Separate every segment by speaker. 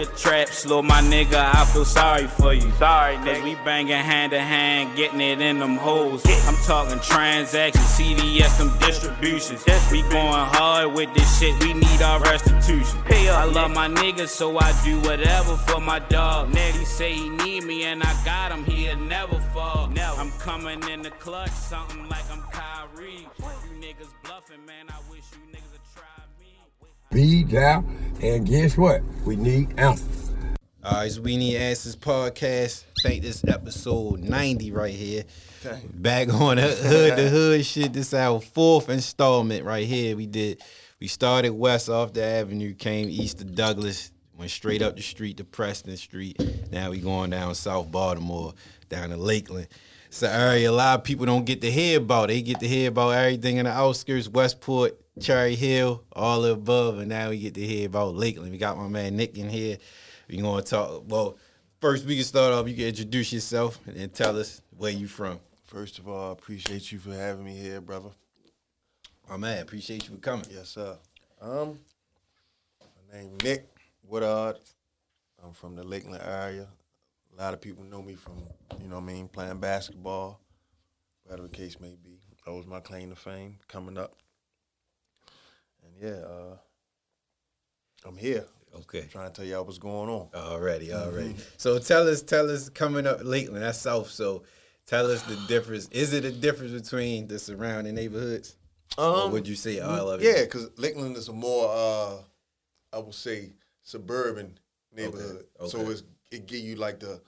Speaker 1: Your trap slow, my nigga, I feel sorry for you. Sorry, Cause we banging hand to hand, getting it in them holes. I'm talking transactions, CDS, them distributions. We going hard with this shit, we need our restitution. I love my niggas, so I do whatever for my dog. He say he need me, and I got him, he'll never fall. I'm coming in the clutch, something like I'm Kyrie. You niggas bluffing, man, I wish you niggas would try me.
Speaker 2: Be down, and guess what? We need answers.
Speaker 3: All right, so we need answers podcast. I think this episode ninety right here. Back on the hood to hood shit. This our fourth installment right here. We did. We started west off the avenue, came east to Douglas, went straight up the street to Preston Street. Now we going down South Baltimore, down to Lakeland. It's an area a lot of people don't get to hear about. They get to hear about everything in the outskirts, Westport, Cherry Hill, all the above, and now we get to hear about Lakeland. We got my man Nick in here. We gonna talk. Well, first we can start off. You can introduce yourself and then tell us where you from.
Speaker 4: First of all, I appreciate you for having me here, brother.
Speaker 3: My man, appreciate you for coming.
Speaker 4: Yes, sir. Um, my name Nick Woodard. I'm from the Lakeland area. A lot of people know me from, you know what I mean, playing basketball, whatever the case may be. That was my claim to fame coming up. Yeah, uh, I'm here
Speaker 3: Okay.
Speaker 4: trying to tell y'all what's going on.
Speaker 3: Already, already. So tell us, tell us coming up Lakeland. That's South. So tell us the difference. Is it a difference between the surrounding neighborhoods? or
Speaker 4: Um,
Speaker 3: would you say all of it?
Speaker 4: Yeah, because Lakeland is a more, uh, I would say, suburban neighborhood. So
Speaker 3: okay.
Speaker 4: it's it give you like the,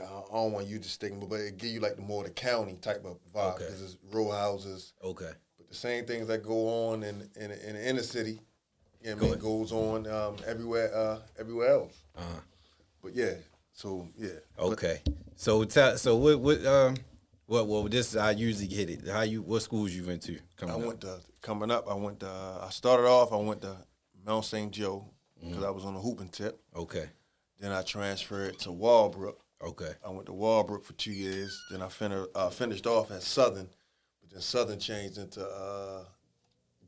Speaker 4: uh, I don't want you to stigma, but it give you like the more the county type of vibe
Speaker 3: Okay.
Speaker 4: because it's row houses.
Speaker 3: Okay.
Speaker 4: The same things that go on in in, in the inner city, you know I
Speaker 3: Go
Speaker 4: mean,
Speaker 3: ahead.
Speaker 4: goes on um, everywhere uh, everywhere else.
Speaker 3: Uh-huh.
Speaker 4: But yeah, so yeah. But
Speaker 3: Okay. So tell. So what? What? Um. What? Well, this I usually get it. How you? What schools you went to? Coming
Speaker 4: I
Speaker 3: up?
Speaker 4: went to coming up. I went to. I started off. I went to Mount St. Joe because
Speaker 3: Mm-hmm.
Speaker 4: I was on a hooping tip.
Speaker 3: Okay.
Speaker 4: Then I transferred to Walbrook.
Speaker 3: Okay.
Speaker 4: I went to Walbrook for two years. Then I fin- uh, finished off at Southern, then Southern changed into uh,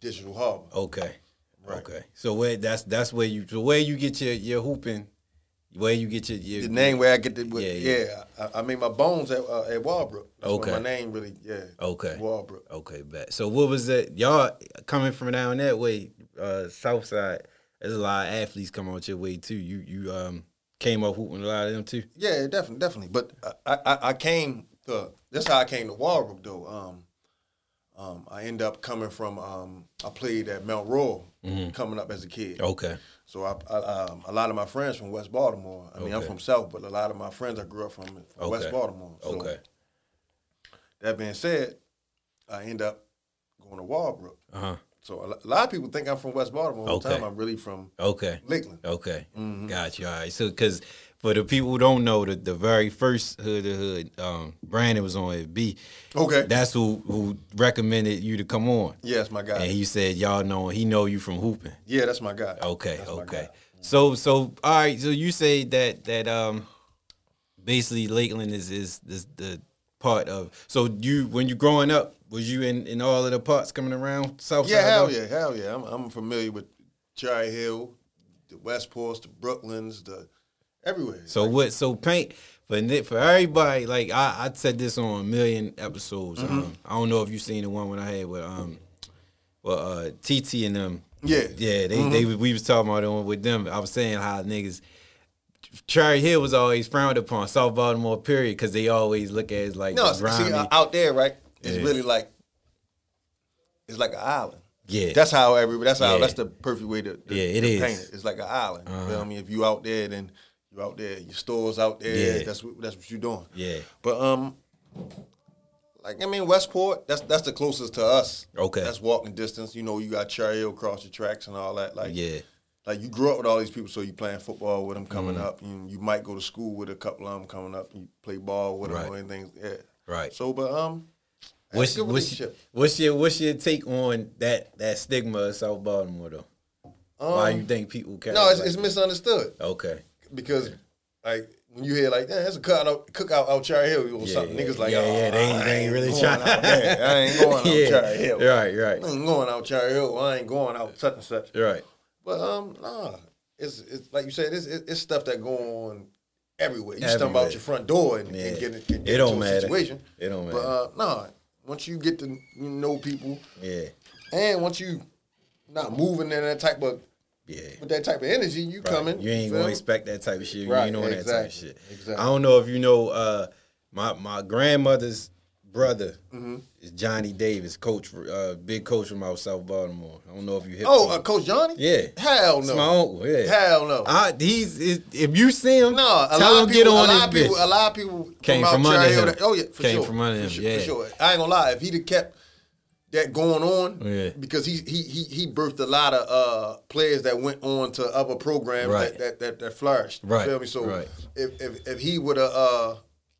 Speaker 4: Digital Harbor.
Speaker 3: Okay.
Speaker 4: Right.
Speaker 3: Okay. So where? That's that's where you. So where you get your your hooping? Where you get your your
Speaker 4: The name where I get the
Speaker 3: Yeah,
Speaker 4: yeah,
Speaker 3: yeah.
Speaker 4: I, I made my bones at uh, at Walbrook. That's
Speaker 3: Okay.
Speaker 4: my name really yeah.
Speaker 3: Okay.
Speaker 4: Walbrook.
Speaker 3: Okay, bet. So what was that? Y'all coming from down that way, uh, south side. There's a lot of athletes come out your way too. You you um came up hooping a lot of them too.
Speaker 4: Yeah, definitely, definitely. But I, I, I came to that's how I came to Walbrook though. Um, um, I end up coming from um, I played at Mount Royal coming up as a kid.
Speaker 3: Okay.
Speaker 4: So I, I um, a lot of my friends from West Baltimore. I mean, I'm from South, but a lot of my friends I grew up from, from West Baltimore. So
Speaker 3: Okay.
Speaker 4: That being said, I end up going to Walbrook.
Speaker 3: Uh huh.
Speaker 4: So a lot of people think I'm from West Baltimore. All the time I'm really from
Speaker 3: Okay.
Speaker 4: Lakeland.
Speaker 3: Okay.
Speaker 4: Mm-hmm.
Speaker 3: Got you. All right. So because for the people who don't know, the, the very first hood to hood, um, Brandon was on it. B.
Speaker 4: Okay.
Speaker 3: That's who who recommended you to come on.
Speaker 4: that's my guy.
Speaker 3: And he said y'all know he know you from hooping.
Speaker 4: yeah, that's my guy.
Speaker 3: Okay,
Speaker 4: That's
Speaker 3: okay.
Speaker 4: guy.
Speaker 3: So so all right, so you say that that um basically Lakeland is is, is the part of so you when you growing up, was you in, in all of the parts coming around South
Speaker 4: Yeah,
Speaker 3: Side?
Speaker 4: hell
Speaker 3: though?
Speaker 4: yeah, hell yeah. I'm, I'm familiar with Cherry Hill, the Westports, the Brooklyns, the everywhere.
Speaker 3: So what so paint for for everybody, like I, I said this on a million episodes.
Speaker 4: Mm-hmm.
Speaker 3: Um, I don't know if you seen the one when I had with um well uh TT and them.
Speaker 4: Yeah.
Speaker 3: Yeah, they they we was talking about it with them. I was saying how niggas Cherry Hill was always frowned upon, South Baltimore period, because they always look at it as like
Speaker 4: no,
Speaker 3: the
Speaker 4: see, uh, out there, right? It's
Speaker 3: Yeah.
Speaker 4: really like it's like an island.
Speaker 3: yeah,
Speaker 4: That's how every. That's how.
Speaker 3: Yeah.
Speaker 4: That's the perfect way to, to
Speaker 3: Yeah, it
Speaker 4: to
Speaker 3: is.
Speaker 4: paint it. It's like an island. You
Speaker 3: Uh-huh.
Speaker 4: feel me? If you out there, then you out there. Your stores out there.
Speaker 3: Yeah.
Speaker 4: That's what that's what you're doing.
Speaker 3: yeah.
Speaker 4: But um, like I mean, Westport. That's that's the closest to us.
Speaker 3: Okay.
Speaker 4: That's walking distance. You know, you got Cherry across the tracks and all that. Like
Speaker 3: Yeah.
Speaker 4: Like you grew up with all these people, so you playing football with them coming
Speaker 3: Mm-hmm.
Speaker 4: up. You, you might go to school with a couple of them coming up. You play ball with them
Speaker 3: Right.
Speaker 4: or anything. Yeah.
Speaker 3: Right.
Speaker 4: So, but um, I had a
Speaker 3: What's, what's, what's your what's your take on that that stigma of South Baltimore though? Why
Speaker 4: Um,
Speaker 3: you think people care?
Speaker 4: No, it's,
Speaker 3: like
Speaker 4: it's misunderstood
Speaker 3: okay.
Speaker 4: Because like when you hear like, "Damn, that's a cookout, cookout out Cherry Hill" or
Speaker 3: Yeah,
Speaker 4: something.
Speaker 3: yeah.
Speaker 4: Niggas like,
Speaker 3: Yeah,
Speaker 4: oh,
Speaker 3: yeah, they ain't- they ain't really trying-
Speaker 4: out there. I ain't going out
Speaker 3: Yeah.
Speaker 4: Cherry Hill.
Speaker 3: Right, right.
Speaker 4: I ain't going out Cherry Hill. I ain't going out such and such.
Speaker 3: Right.
Speaker 4: But um, nah, it's, it's like you said, it's, it's stuff that go on everywhere. You stumble out your front door and,
Speaker 3: Yeah.
Speaker 4: and get, and get
Speaker 3: It don't
Speaker 4: into a
Speaker 3: matter.
Speaker 4: situation.
Speaker 3: It don't matter.
Speaker 4: But uh, no, once you get to know people,
Speaker 3: Yeah,
Speaker 4: and once you not moving in that type of
Speaker 3: yeah.
Speaker 4: with that type of energy, you
Speaker 3: Right.
Speaker 4: coming.
Speaker 3: You ain't gonna expect that type of shit. You
Speaker 4: Right,
Speaker 3: ain't on that type of shit.
Speaker 4: exactly.
Speaker 3: I don't know if you know uh, my my grandmother's brother
Speaker 4: Mm-hmm.
Speaker 3: is Johnny Davis, coach for uh, big coach from out South Baltimore. I don't know if you hit.
Speaker 4: Oh, uh, Coach Johnny?
Speaker 3: yeah.
Speaker 4: Hell
Speaker 3: It's
Speaker 4: no.
Speaker 3: my uncle. Yeah.
Speaker 4: Hell no.
Speaker 3: I, he's if you see him,
Speaker 4: No, a
Speaker 3: tell
Speaker 4: lot
Speaker 3: him
Speaker 4: of
Speaker 3: get
Speaker 4: people,
Speaker 3: on
Speaker 4: a lot people,
Speaker 3: bitch.
Speaker 4: a lot of people
Speaker 3: Came
Speaker 4: out
Speaker 3: from under him.
Speaker 4: That- Oh yeah, for
Speaker 3: Came
Speaker 4: sure.
Speaker 3: from under
Speaker 4: for
Speaker 3: him,
Speaker 4: sure,
Speaker 3: yeah.
Speaker 4: for sure. I ain't gonna lie. If he'd have kept that going on,
Speaker 3: Yeah.
Speaker 4: because he he he he birthed a lot of uh, players that went on to other programs
Speaker 3: Right.
Speaker 4: that, that that that flourished. You
Speaker 3: Right,
Speaker 4: Feel me? So
Speaker 3: right.
Speaker 4: if, if if he would have uh,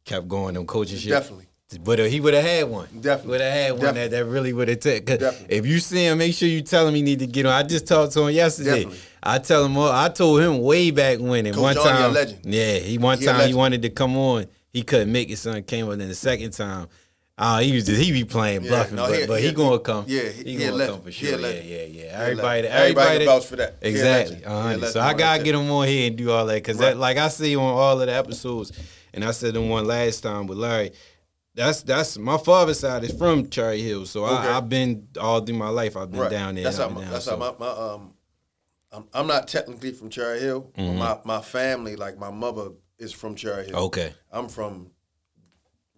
Speaker 3: Kept going them coaching shit.
Speaker 4: definitely.
Speaker 3: But uh, he would have had one.
Speaker 4: Definitely.
Speaker 3: Would have had one
Speaker 4: Definitely.
Speaker 3: that, that really would have taken. If you see him, make sure you tell him he need to get on. I just talked to him yesterday.
Speaker 4: Definitely.
Speaker 3: I tell him. I told him way back when. And
Speaker 4: Coach
Speaker 3: one time,
Speaker 4: legend.
Speaker 3: yeah, he one
Speaker 4: He
Speaker 3: time he wanted to come on. He couldn't make it. Son came on. Then the second time, uh, he was just he be playing
Speaker 4: Yeah,
Speaker 3: bluffing,
Speaker 4: no,
Speaker 3: but,
Speaker 4: he-
Speaker 3: but he,
Speaker 4: he-
Speaker 3: gonna come.
Speaker 4: yeah, he-
Speaker 3: he, gonna
Speaker 4: legend.
Speaker 3: come for sure. Yeah, yeah, yeah. Everybody, everybody,
Speaker 4: Everybody vouch for that.
Speaker 3: Exactly, hundred. So I gotta get him on here and do all that because
Speaker 4: Right.
Speaker 3: that, like I see on all of the episodes, and I said the one last time with Larry. That's that's my father's side is from Cherry Hill, so
Speaker 4: Okay.
Speaker 3: I, I've been all through my life. I've been
Speaker 4: Right.
Speaker 3: down there.
Speaker 4: That's how my,
Speaker 3: down,
Speaker 4: that's
Speaker 3: so-
Speaker 4: how my, my um I'm, I'm not technically from Cherry Hill,
Speaker 3: Mm-hmm.
Speaker 4: my, my family, like my mother is from Cherry Hill.
Speaker 3: Okay.
Speaker 4: I'm from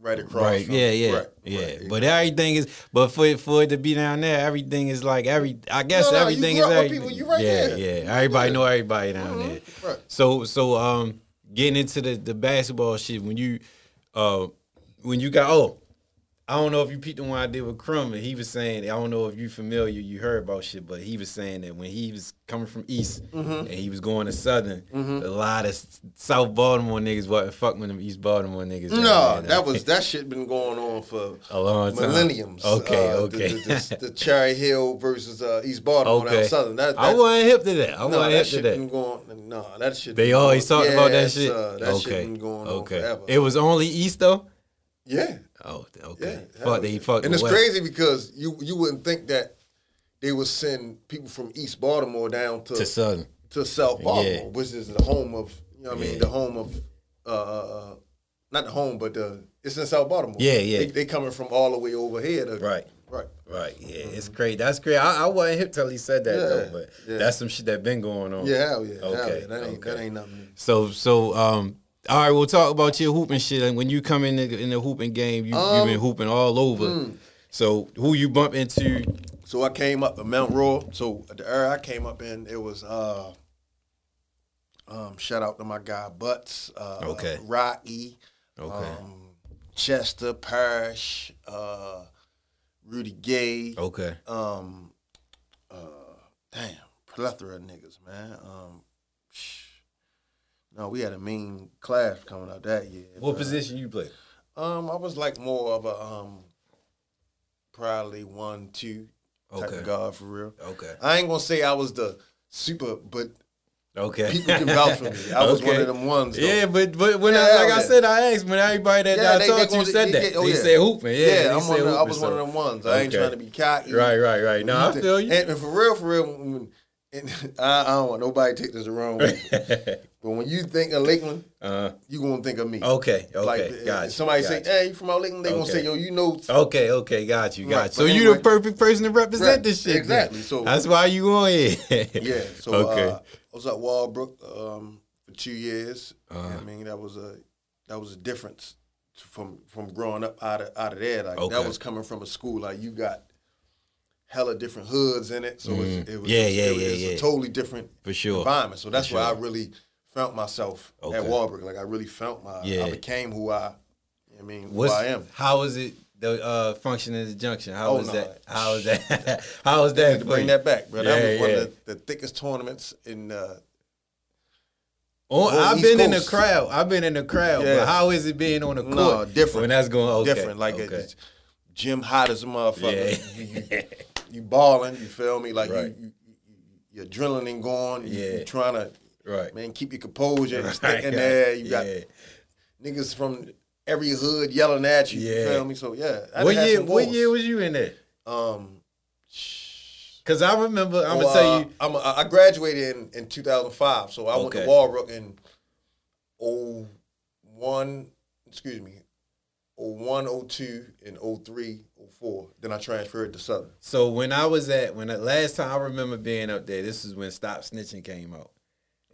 Speaker 4: right across.
Speaker 3: Right.
Speaker 4: from-
Speaker 3: Yeah. Yeah.
Speaker 4: right,
Speaker 3: yeah.
Speaker 4: right.
Speaker 3: But everything is. But for it, for it to be down there, everything is like every. I guess
Speaker 4: No, no, you
Speaker 3: everything is
Speaker 4: up with
Speaker 3: everything.
Speaker 4: people, you right
Speaker 3: yeah.
Speaker 4: there.
Speaker 3: Yeah. Everybody know everybody down there.
Speaker 4: Right.
Speaker 3: So so um getting into the the basketball shit when you uh when you got oh I don't know if you peeped the one I did with Crumb and he was saying I don't know if you familiar you heard about shit but he was saying that when he was coming from East
Speaker 4: Mm-hmm.
Speaker 3: and he was going to Southern a lot of South Baltimore niggas wasn't fucking with them East Baltimore niggas.
Speaker 4: No, that was that shit been going on for
Speaker 3: A long time.
Speaker 4: millenniums.
Speaker 3: Okay,
Speaker 4: Uh,
Speaker 3: okay.
Speaker 4: The, the, the, the Cherry Hill versus uh, East Baltimore
Speaker 3: okay.
Speaker 4: Southern. That, that,
Speaker 3: I wasn't hip to that. I
Speaker 4: no,
Speaker 3: wasn't
Speaker 4: that
Speaker 3: hip to
Speaker 4: shit
Speaker 3: that.
Speaker 4: been going. No, that shit.
Speaker 3: They always
Speaker 4: going,
Speaker 3: talked about that shit.
Speaker 4: Uh, that
Speaker 3: okay.
Speaker 4: shit been going on forever.
Speaker 3: It was only East though.
Speaker 4: yeah.
Speaker 3: Oh, okay.
Speaker 4: hell
Speaker 3: Fuck, they
Speaker 4: yeah.
Speaker 3: fucked
Speaker 4: And it's
Speaker 3: West.
Speaker 4: crazy because you you wouldn't think that they would send people from East Baltimore down to
Speaker 3: to Southern.
Speaker 4: to South Baltimore,
Speaker 3: Yeah.
Speaker 4: which is the home of you know what I mean
Speaker 3: Yeah.
Speaker 4: the home of uh, uh uh, not the home but the it's in South Baltimore.
Speaker 3: Yeah, yeah.
Speaker 4: They, they coming from all the way over here. To,
Speaker 3: Right.
Speaker 4: right.
Speaker 3: Right, yeah, it's great. That's great. I, I wasn't here till he said that
Speaker 4: Yeah,
Speaker 3: though, but
Speaker 4: yeah.
Speaker 3: that's some shit that been going on.
Speaker 4: Yeah, hell yeah, hell
Speaker 3: Okay,
Speaker 4: yeah. That ain't that ain't nothing. new.
Speaker 3: So, so, um, all right, we'll talk about your hooping shit. And when you come in the, in the hooping game, you
Speaker 4: Um,
Speaker 3: you've been hooping all over.
Speaker 4: hmm.
Speaker 3: So, who you bump into?
Speaker 4: So I came up in Mount Royal. So the era I came up in, it was uh um shout out to my guy Butts, uh
Speaker 3: Okay.
Speaker 4: Rocky,
Speaker 3: Okay.
Speaker 4: um, Chester Parrish, uh Rudy Gay,
Speaker 3: Okay,
Speaker 4: um uh damn, plethora of niggas, man. Um. No, we had a mean class coming out that year.
Speaker 3: what
Speaker 4: but,
Speaker 3: position you play?
Speaker 4: Um, I was like more of a um probably one, two type
Speaker 3: Okay.
Speaker 4: of guard for real.
Speaker 3: Okay,
Speaker 4: I ain't gonna say I was the super, but
Speaker 3: okay.
Speaker 4: people can vouch for me. I was one of them ones. Though.
Speaker 3: Yeah, but but when
Speaker 4: Yeah,
Speaker 3: I, like I said, I asked when everybody that
Speaker 4: Yeah,
Speaker 3: I
Speaker 4: they-
Speaker 3: talked
Speaker 4: they
Speaker 3: to said
Speaker 4: they
Speaker 3: that.
Speaker 4: get- oh,
Speaker 3: they
Speaker 4: yeah.
Speaker 3: said hooping. Yeah,
Speaker 4: Yeah, I'm one the- I
Speaker 3: hooping,
Speaker 4: was one of them ones. I ain't trying to be cocky.
Speaker 3: Right, right, right. No, I feel you.
Speaker 4: And, and for real, for real, when, and I, I don't want nobody to take this the wrong way. but when you think of Lakeland,
Speaker 3: uh,
Speaker 4: you gonna think of me.
Speaker 3: okay, okay,
Speaker 4: Like uh,
Speaker 3: gotcha.
Speaker 4: somebody say, "Hey, you from out Lakeland?" They gonna say, "Yo, you know."
Speaker 3: Okay, okay, got you, got
Speaker 4: Right,
Speaker 3: you. So
Speaker 4: but
Speaker 3: you
Speaker 4: anyway.
Speaker 3: the perfect person to represent
Speaker 4: Right,
Speaker 3: this shit. then.
Speaker 4: exactly. So-
Speaker 3: that's why you on here.
Speaker 4: Yeah. So
Speaker 3: okay,
Speaker 4: uh, I was at Walbrook um, for two years.
Speaker 3: Uh-huh.
Speaker 4: I mean, that was a that was a difference from from growing up out of out of there. Like
Speaker 3: Okay.
Speaker 4: that was coming from a school like you got hella different hoods in it. So it was, it was.
Speaker 3: Yeah, yeah,
Speaker 4: it was,
Speaker 3: yeah,
Speaker 4: it
Speaker 3: yeah.
Speaker 4: a totally different
Speaker 3: For sure.
Speaker 4: environment. So that's
Speaker 3: For
Speaker 4: where I really found myself
Speaker 3: Okay.
Speaker 4: at Walbrook. Like I really felt my
Speaker 3: Yeah.
Speaker 4: I became who I I mean
Speaker 3: What's,
Speaker 4: who I am.
Speaker 3: How was it? The uh, function in the junction. How
Speaker 4: Oh,
Speaker 3: was
Speaker 4: no.
Speaker 3: that? How was that? how was that?
Speaker 4: to bring that back, bro.
Speaker 3: Yeah,
Speaker 4: that was one
Speaker 3: yeah.
Speaker 4: of the, the thickest tournaments in uh, Whole
Speaker 3: I've
Speaker 4: East
Speaker 3: been in the crowd. I've been in the crowd.
Speaker 4: Yeah.
Speaker 3: But how is it being on the court?
Speaker 4: No, different.
Speaker 3: When that's going okay.
Speaker 4: different. Like
Speaker 3: okay.
Speaker 4: it's gym hot as a motherfucker.
Speaker 3: Yeah.
Speaker 4: You, you, balling, you feel me? Like
Speaker 3: Right.
Speaker 4: you, you, you, your adrenaline going. You,
Speaker 3: Yeah.
Speaker 4: you trying to
Speaker 3: right.
Speaker 4: man keep your composure.
Speaker 3: Right,
Speaker 4: stick in there. You got
Speaker 3: Yeah.
Speaker 4: niggas from every hood yelling at you.
Speaker 3: Yeah.
Speaker 4: You feel me? So yeah. I
Speaker 3: What year? What year was you in there?
Speaker 4: Um,
Speaker 3: Cause I remember, I'm gonna
Speaker 4: Well,
Speaker 3: tell
Speaker 4: uh,
Speaker 3: you.
Speaker 4: I'm a, I graduated in, in 2005, so I went to Walbrook in 01, excuse me, 01, 02, and 03, 04. Then I transferred to Southern.
Speaker 3: So when I was at when the last time I remember being up there, this is when Stop Snitching came out.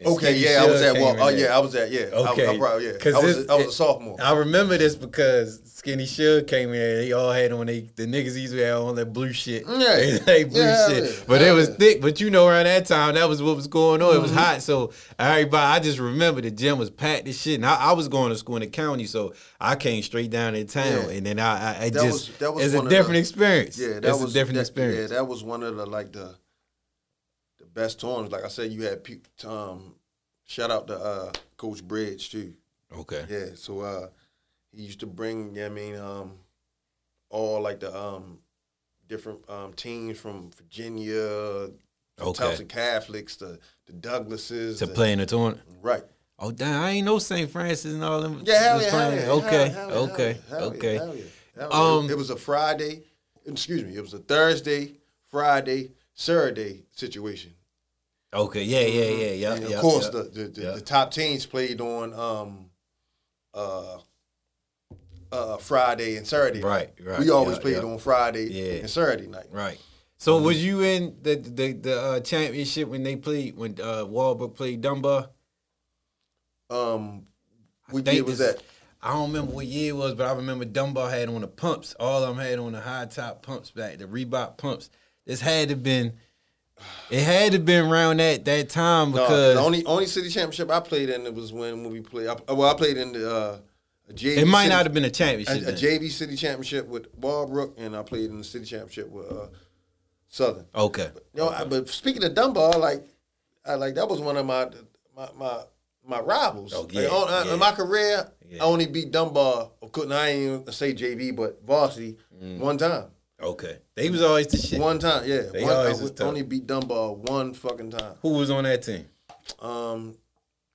Speaker 3: And
Speaker 4: Okay, yeah, I was at Well, oh yeah, I was at yeah.
Speaker 3: Okay,
Speaker 4: I, I, yeah. I was
Speaker 3: this-
Speaker 4: I was a sophomore.
Speaker 3: I remember this because Skinny Suge came in. They all had on they the niggas usually had on that blue shit.
Speaker 4: Yeah.
Speaker 3: they, they blue
Speaker 4: Yeah,
Speaker 3: shit.
Speaker 4: yeah,
Speaker 3: But it was thick. But you know, around that time, that was what was going on. It
Speaker 4: Mm-hmm.
Speaker 3: was hot, so everybody. I just remember the gym was packed as shit. And I, I was going to school in the county, so I came straight down in town,
Speaker 4: Yeah.
Speaker 3: and then I, I, I
Speaker 4: That
Speaker 3: just
Speaker 4: was- that was
Speaker 3: it's a
Speaker 4: of the-
Speaker 3: different experience.
Speaker 4: Yeah, that
Speaker 3: it's
Speaker 4: was
Speaker 3: a different
Speaker 4: that-
Speaker 3: experience.
Speaker 4: Yeah, that was one of the like the the best tournaments. Like I said, you had pe- um, shout out to uh, Coach Bridge too.
Speaker 3: okay.
Speaker 4: Yeah, so uh, he used to bring. Yeah, I mean, um, all like the um, different um, teams from Virginia, the
Speaker 3: Okay.
Speaker 4: Towson Catholics, the the Douglases,
Speaker 3: To
Speaker 4: the-
Speaker 3: play in the tournament.
Speaker 4: Right.
Speaker 3: Oh damn! I ain't know St. Francis and all them.
Speaker 4: Yeah, hell yeah, hell yeah,
Speaker 3: Okay,
Speaker 4: hell
Speaker 3: okay,
Speaker 4: hell hell
Speaker 3: okay.
Speaker 4: Yeah, hell yeah, hell yeah.
Speaker 3: Um,
Speaker 4: it was a Friday. Excuse me. It was a Thursday, Friday, Saturday situation.
Speaker 3: Okay, yeah, yeah, yeah, yeah.
Speaker 4: And of
Speaker 3: yeah,
Speaker 4: course,
Speaker 3: yeah.
Speaker 4: the the, the,
Speaker 3: yeah.
Speaker 4: the top teams played on um, uh, uh, Friday and Saturday.
Speaker 3: Right, right,
Speaker 4: We always
Speaker 3: yeah,
Speaker 4: played
Speaker 3: yeah.
Speaker 4: on Friday
Speaker 3: Yeah.
Speaker 4: and Saturday night.
Speaker 3: right. So
Speaker 4: Mm-hmm.
Speaker 3: was you in the the the uh, championship when they played when uh, Walbrook played Dunbar?
Speaker 4: Um, what
Speaker 3: think
Speaker 4: year was
Speaker 3: this-
Speaker 4: that?
Speaker 3: I don't remember what year it was, but I remember Dunbar had on the pumps. All of them had on the high top pumps back, the Reebok pumps. This had to been, it had to been around that that time
Speaker 4: No,
Speaker 3: because
Speaker 4: the only only city championship I played in it was when, when we played. I, well, I played in the uh, JV.
Speaker 3: it might
Speaker 4: city-
Speaker 3: not have been a
Speaker 4: a,
Speaker 3: championship.
Speaker 4: a
Speaker 3: then.
Speaker 4: JV city championship with Walbrook, and I played in the city championship with uh, Southern.
Speaker 3: okay,
Speaker 4: You know, I, but speaking of Dunbar, like, I like that was one of my my my, my rivals.
Speaker 3: Oh,
Speaker 4: Like,
Speaker 3: yeah,
Speaker 4: on- uh,
Speaker 3: yeah.
Speaker 4: In my career,
Speaker 3: Yeah.
Speaker 4: I only beat Dunbar. Of course, I ain't even say JV, but varsity
Speaker 3: Mm.
Speaker 4: one time.
Speaker 3: Okay. They was always the shit.
Speaker 4: One time, yeah.
Speaker 3: They
Speaker 4: one,
Speaker 3: always
Speaker 4: I
Speaker 3: was
Speaker 4: only beat Dunbar one fucking time.
Speaker 3: Who was on that team?
Speaker 4: Um,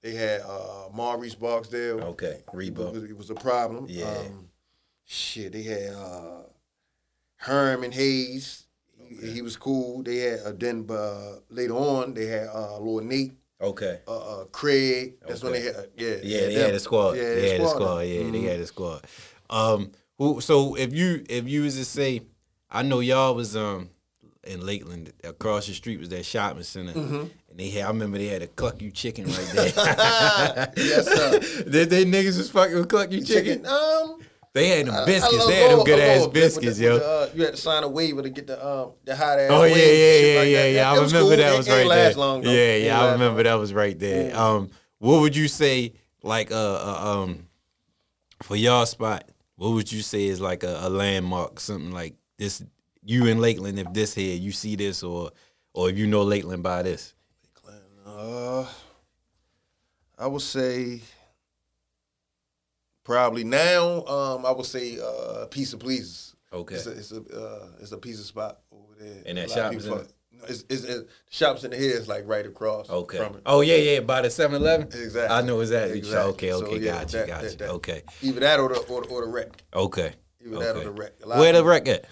Speaker 4: they had uh, Maurice Barksdale.
Speaker 3: Okay,
Speaker 4: It
Speaker 3: Reebok.
Speaker 4: was, it was a problem.
Speaker 3: Yeah.
Speaker 4: Um, shit, they had uh, Herman Hayes. He, he was cool. They had uh, then uh, later on they had uh, Lord Nate,
Speaker 3: Okay.
Speaker 4: uh, uh, Craig. That's when they had uh, yeah
Speaker 3: Yeah, they
Speaker 4: them.
Speaker 3: had a squad.
Speaker 4: Yeah,
Speaker 3: they had a squad.
Speaker 4: then.
Speaker 3: Yeah, they
Speaker 4: Mhm.
Speaker 3: had a squad. Um, who? So if you if you was to say, I know y'all was um in Lakeland across the street was that shopping center,
Speaker 4: Mm-hmm.
Speaker 3: and they had. I remember they had a Cluck-U Chicken right there.
Speaker 4: Yes, sir.
Speaker 3: Did they niggas was fucking with Cluck-U Chicken?
Speaker 4: Chicken. Um,
Speaker 3: They had them
Speaker 4: I- I
Speaker 3: biscuits. they had them good ass
Speaker 4: little bit with
Speaker 3: biscuits, yo.
Speaker 4: the, uh, you had to sign a waiver to get the um the hot ass.
Speaker 3: Oh yeah, yeah, yeah,
Speaker 4: like
Speaker 3: yeah,
Speaker 4: that.
Speaker 3: yeah. I remember
Speaker 4: cool.
Speaker 3: that was
Speaker 4: it
Speaker 3: right there.
Speaker 4: long,
Speaker 3: yeah, yeah. I remember
Speaker 4: long.
Speaker 3: that was right there. Um, what would you say, like, uh, uh, um, for y'all spot? What would you say is like a, a landmark, something like this? You in Lakeland, if this here, you see this, or or if you know Lakeland by this.
Speaker 4: Lakeland, Uh, I would say probably now. Um, I would say uh, Piece of Pleasers.
Speaker 3: Okay.
Speaker 4: It's a it's a, uh, it's a pizza spot over there.
Speaker 3: And that shop is in
Speaker 4: it's, it's, it's shops in the head is like right across
Speaker 3: Okay.
Speaker 4: from it.
Speaker 3: Oh yeah, yeah. By the 7-Eleven?
Speaker 4: Exactly.
Speaker 3: I know exactly.
Speaker 4: Exactly.
Speaker 3: Okay,
Speaker 4: So,
Speaker 3: okay,
Speaker 4: yeah,
Speaker 3: got you,
Speaker 4: that-
Speaker 3: got
Speaker 4: that- that-
Speaker 3: Okay,
Speaker 4: Either that or the or the, or the wreck.
Speaker 3: okay.
Speaker 4: Either that or the wreck.
Speaker 3: Where the wreck at?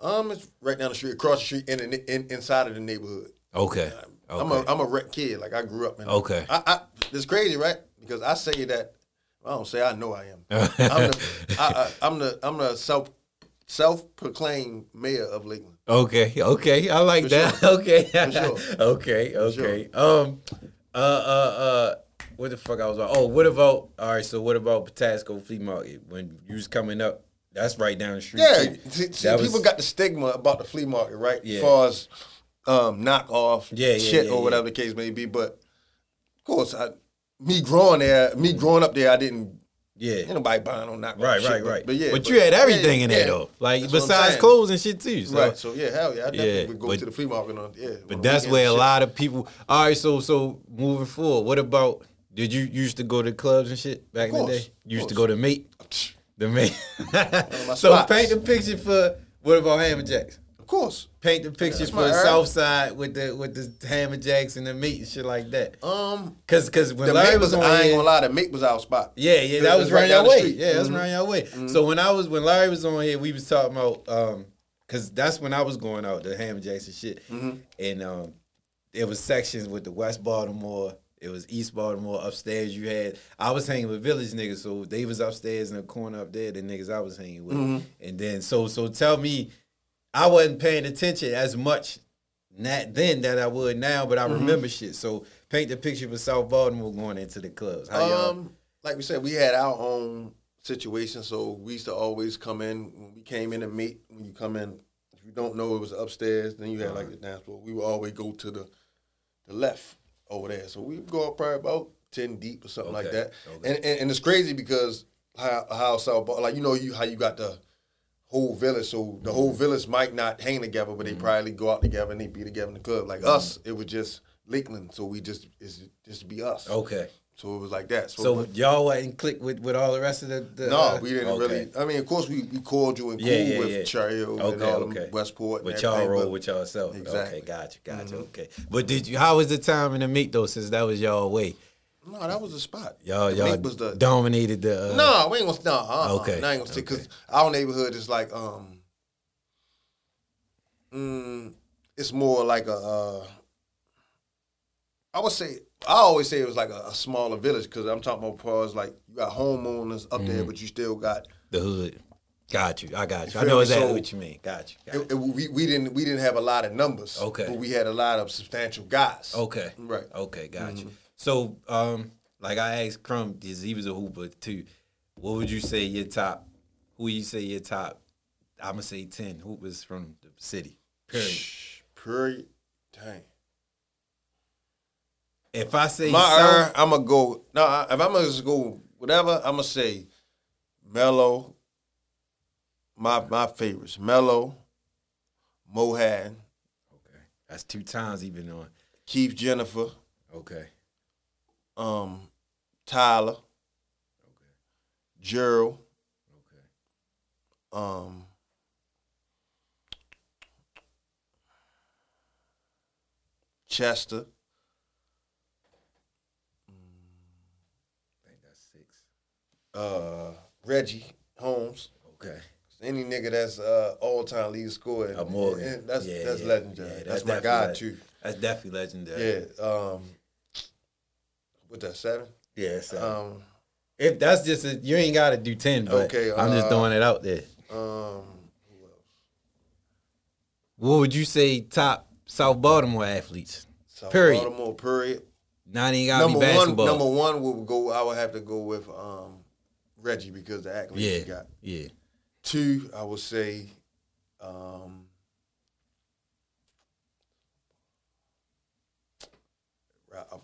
Speaker 4: Um, it's right down the street, across the street, in, the, in inside of the neighborhood.
Speaker 3: Okay. okay.
Speaker 4: I'm a. I'm a wreck kid. Like I grew up in.
Speaker 3: Okay.
Speaker 4: I, I it's crazy, right? Because I say that I don't say I know I am. I'm the I, I, I'm the I'm the self self proclaimed mayor of Lakeland.
Speaker 3: Okay, okay, I like
Speaker 4: For
Speaker 3: that.
Speaker 4: sure.
Speaker 3: Okay,
Speaker 4: For sure.
Speaker 3: okay, okay. Um, uh, uh, uh, what the fuck I was on? Oh, what about? All right, so what about Patapsco Flea Market when you was coming up? That's right down the street.
Speaker 4: Yeah, see, see, people
Speaker 3: was-
Speaker 4: got the stigma about the flea market, right?
Speaker 3: Yeah.
Speaker 4: As far as um, knockoff
Speaker 3: Yeah, yeah,
Speaker 4: shit
Speaker 3: yeah,
Speaker 4: or whatever the case may be, but of course, I, me growing there, me growing up there, I didn't.
Speaker 3: yeah.
Speaker 4: Ain't nobody buying on knockoff
Speaker 3: Right,
Speaker 4: shit,
Speaker 3: right, right.
Speaker 4: But yeah,
Speaker 3: but you had everything in there though, like
Speaker 4: That's
Speaker 3: besides clothes and shit too. So.
Speaker 4: Right. So yeah, hell yeah, I definitely
Speaker 3: Yeah,
Speaker 4: would go
Speaker 3: but-
Speaker 4: to the flea market on yeah.
Speaker 3: But that's where a lot of people. All right, so so moving forward, what about? Did you used to go to clubs and shit back in the day? You used to go to Mate, the
Speaker 4: my
Speaker 3: so
Speaker 4: spots.
Speaker 3: paint the picture for what about Hammer Jacks?
Speaker 4: Of course.
Speaker 3: Paint the picture for the. South Side with the with the Hammer Jacks and the Meat and shit like that.
Speaker 4: Um,
Speaker 3: Cause cause when Larry was
Speaker 4: was,
Speaker 3: on
Speaker 4: I ain't gonna lie, the meat was our spot.
Speaker 3: yeah, yeah, that was
Speaker 4: was right down
Speaker 3: your way.
Speaker 4: street.
Speaker 3: Yeah, that was around your way. So when I was when Larry was on here, we was talking about um cause that's when I was going out the Ham and shit,
Speaker 4: Mm-hmm.
Speaker 3: and um, it was sections with the West Baltimore. It was East Baltimore upstairs. You had I was hanging with village niggas, so they was upstairs in the corner up there. The niggas I was hanging with,
Speaker 4: Mm-hmm.
Speaker 3: and then so so tell me, I wasn't paying attention as much not then that I would now, but I
Speaker 4: Mm-hmm.
Speaker 3: remember shit. So paint the picture for South Baltimore going into the clubs. How y'all?
Speaker 4: Um, like we said, we had our own situation, so we used to always come in when we came in and meet. When you come in, if you don't know it was upstairs, then you had like the dance floor. We would always go to the the left over there. So we go up probably about ten deep or something like that.
Speaker 3: okay.
Speaker 4: And, and and it's crazy because how how South like you know you how you got the whole village. So the whole mm-hmm. village might not hang together, but they mm-hmm. probably go out together and they be together in the club. Like mm-hmm. us, it was just Lakeland, so we just it's just be us.
Speaker 3: okay.
Speaker 4: So it was like that. So,
Speaker 3: So y'all wasn't click with, with all the rest of the. the
Speaker 4: no,
Speaker 3: uh,
Speaker 4: we didn't
Speaker 3: okay.
Speaker 4: really. I mean, of course, we, we called you and cool
Speaker 3: Yeah,
Speaker 4: with
Speaker 3: yeah.
Speaker 4: Cherry Hill and
Speaker 3: Okay,
Speaker 4: all
Speaker 3: okay.
Speaker 4: them Westport. and
Speaker 3: But y'all roll with y'allself.
Speaker 4: Exactly.
Speaker 3: Okay, gotcha, gotcha.
Speaker 4: Mhm.
Speaker 3: Okay. But did you? How was the time in the meet though? Since that was y'all way,
Speaker 4: No, that was the spot.
Speaker 3: y'all
Speaker 4: The
Speaker 3: y'all
Speaker 4: was the
Speaker 3: dominated the. Uh,
Speaker 4: no. We ain't gonna no. Uh,
Speaker 3: Okay,
Speaker 4: okay, I ain't gonna say
Speaker 3: okay.
Speaker 4: because our neighborhood is like um. Mm, it's more like a. Uh, I would say I always say it was like a, a smaller village because I'm talking about parts like you got homeowners up
Speaker 3: Mm-hmm.
Speaker 4: there, but you still got
Speaker 3: the hood. Got you. I got you. I know exactly
Speaker 4: So-
Speaker 3: what you mean. Got you. Got
Speaker 4: it, it- we, we didn't we didn't have a lot of numbers.
Speaker 3: Okay.
Speaker 4: but we had a lot of substantial guys.
Speaker 3: you. Okay.
Speaker 4: right.
Speaker 3: Okay, got
Speaker 4: Mm-hmm.
Speaker 3: you. So, um, like I asked Crumb, because he was a hooper too. What would you say your top? Who you say your top? I'm gonna say ten hoopers from the city. Period.
Speaker 4: Shh, Period. Dang.
Speaker 3: If I say
Speaker 4: My
Speaker 3: South,
Speaker 4: I'm gonna go. No, I- if I'm gonna just go whatever, I'm gonna say Mello. My my favorites: Mello, Mohan,
Speaker 3: okay, that's two times even on.
Speaker 4: Keith Jennifer,
Speaker 3: Okay,
Speaker 4: um, Tyler, Okay. Gerald,
Speaker 3: okay.
Speaker 4: um, Chester. Uh, Reggie Holmes.
Speaker 3: Okay.
Speaker 4: Any nigga that's uh, all time lead scorer,
Speaker 3: Morgan.
Speaker 4: and that's
Speaker 3: Yeah,
Speaker 4: that's
Speaker 3: yeah,
Speaker 4: legendary.
Speaker 3: yeah,
Speaker 4: that's,
Speaker 3: that's
Speaker 4: my guy
Speaker 3: leg-
Speaker 4: too.
Speaker 3: That's definitely legendary.
Speaker 4: Yeah. Um, what that seven?
Speaker 3: Yeah. So
Speaker 4: Um,
Speaker 3: if that's just a, you ain't got to do ten, but
Speaker 4: Okay,
Speaker 3: I'm just
Speaker 4: uh,
Speaker 3: throwing it out there.
Speaker 4: um, who else?
Speaker 3: What would you say top South Baltimore athletes?
Speaker 4: South
Speaker 3: Period.
Speaker 4: Baltimore. Period.
Speaker 3: Not even gotta
Speaker 4: Number
Speaker 3: be
Speaker 4: one. Number one would go. I would have to go with um, Reggie because the accolades
Speaker 3: yeah.
Speaker 4: he got.
Speaker 3: Yeah.
Speaker 4: Two, I would say. Um,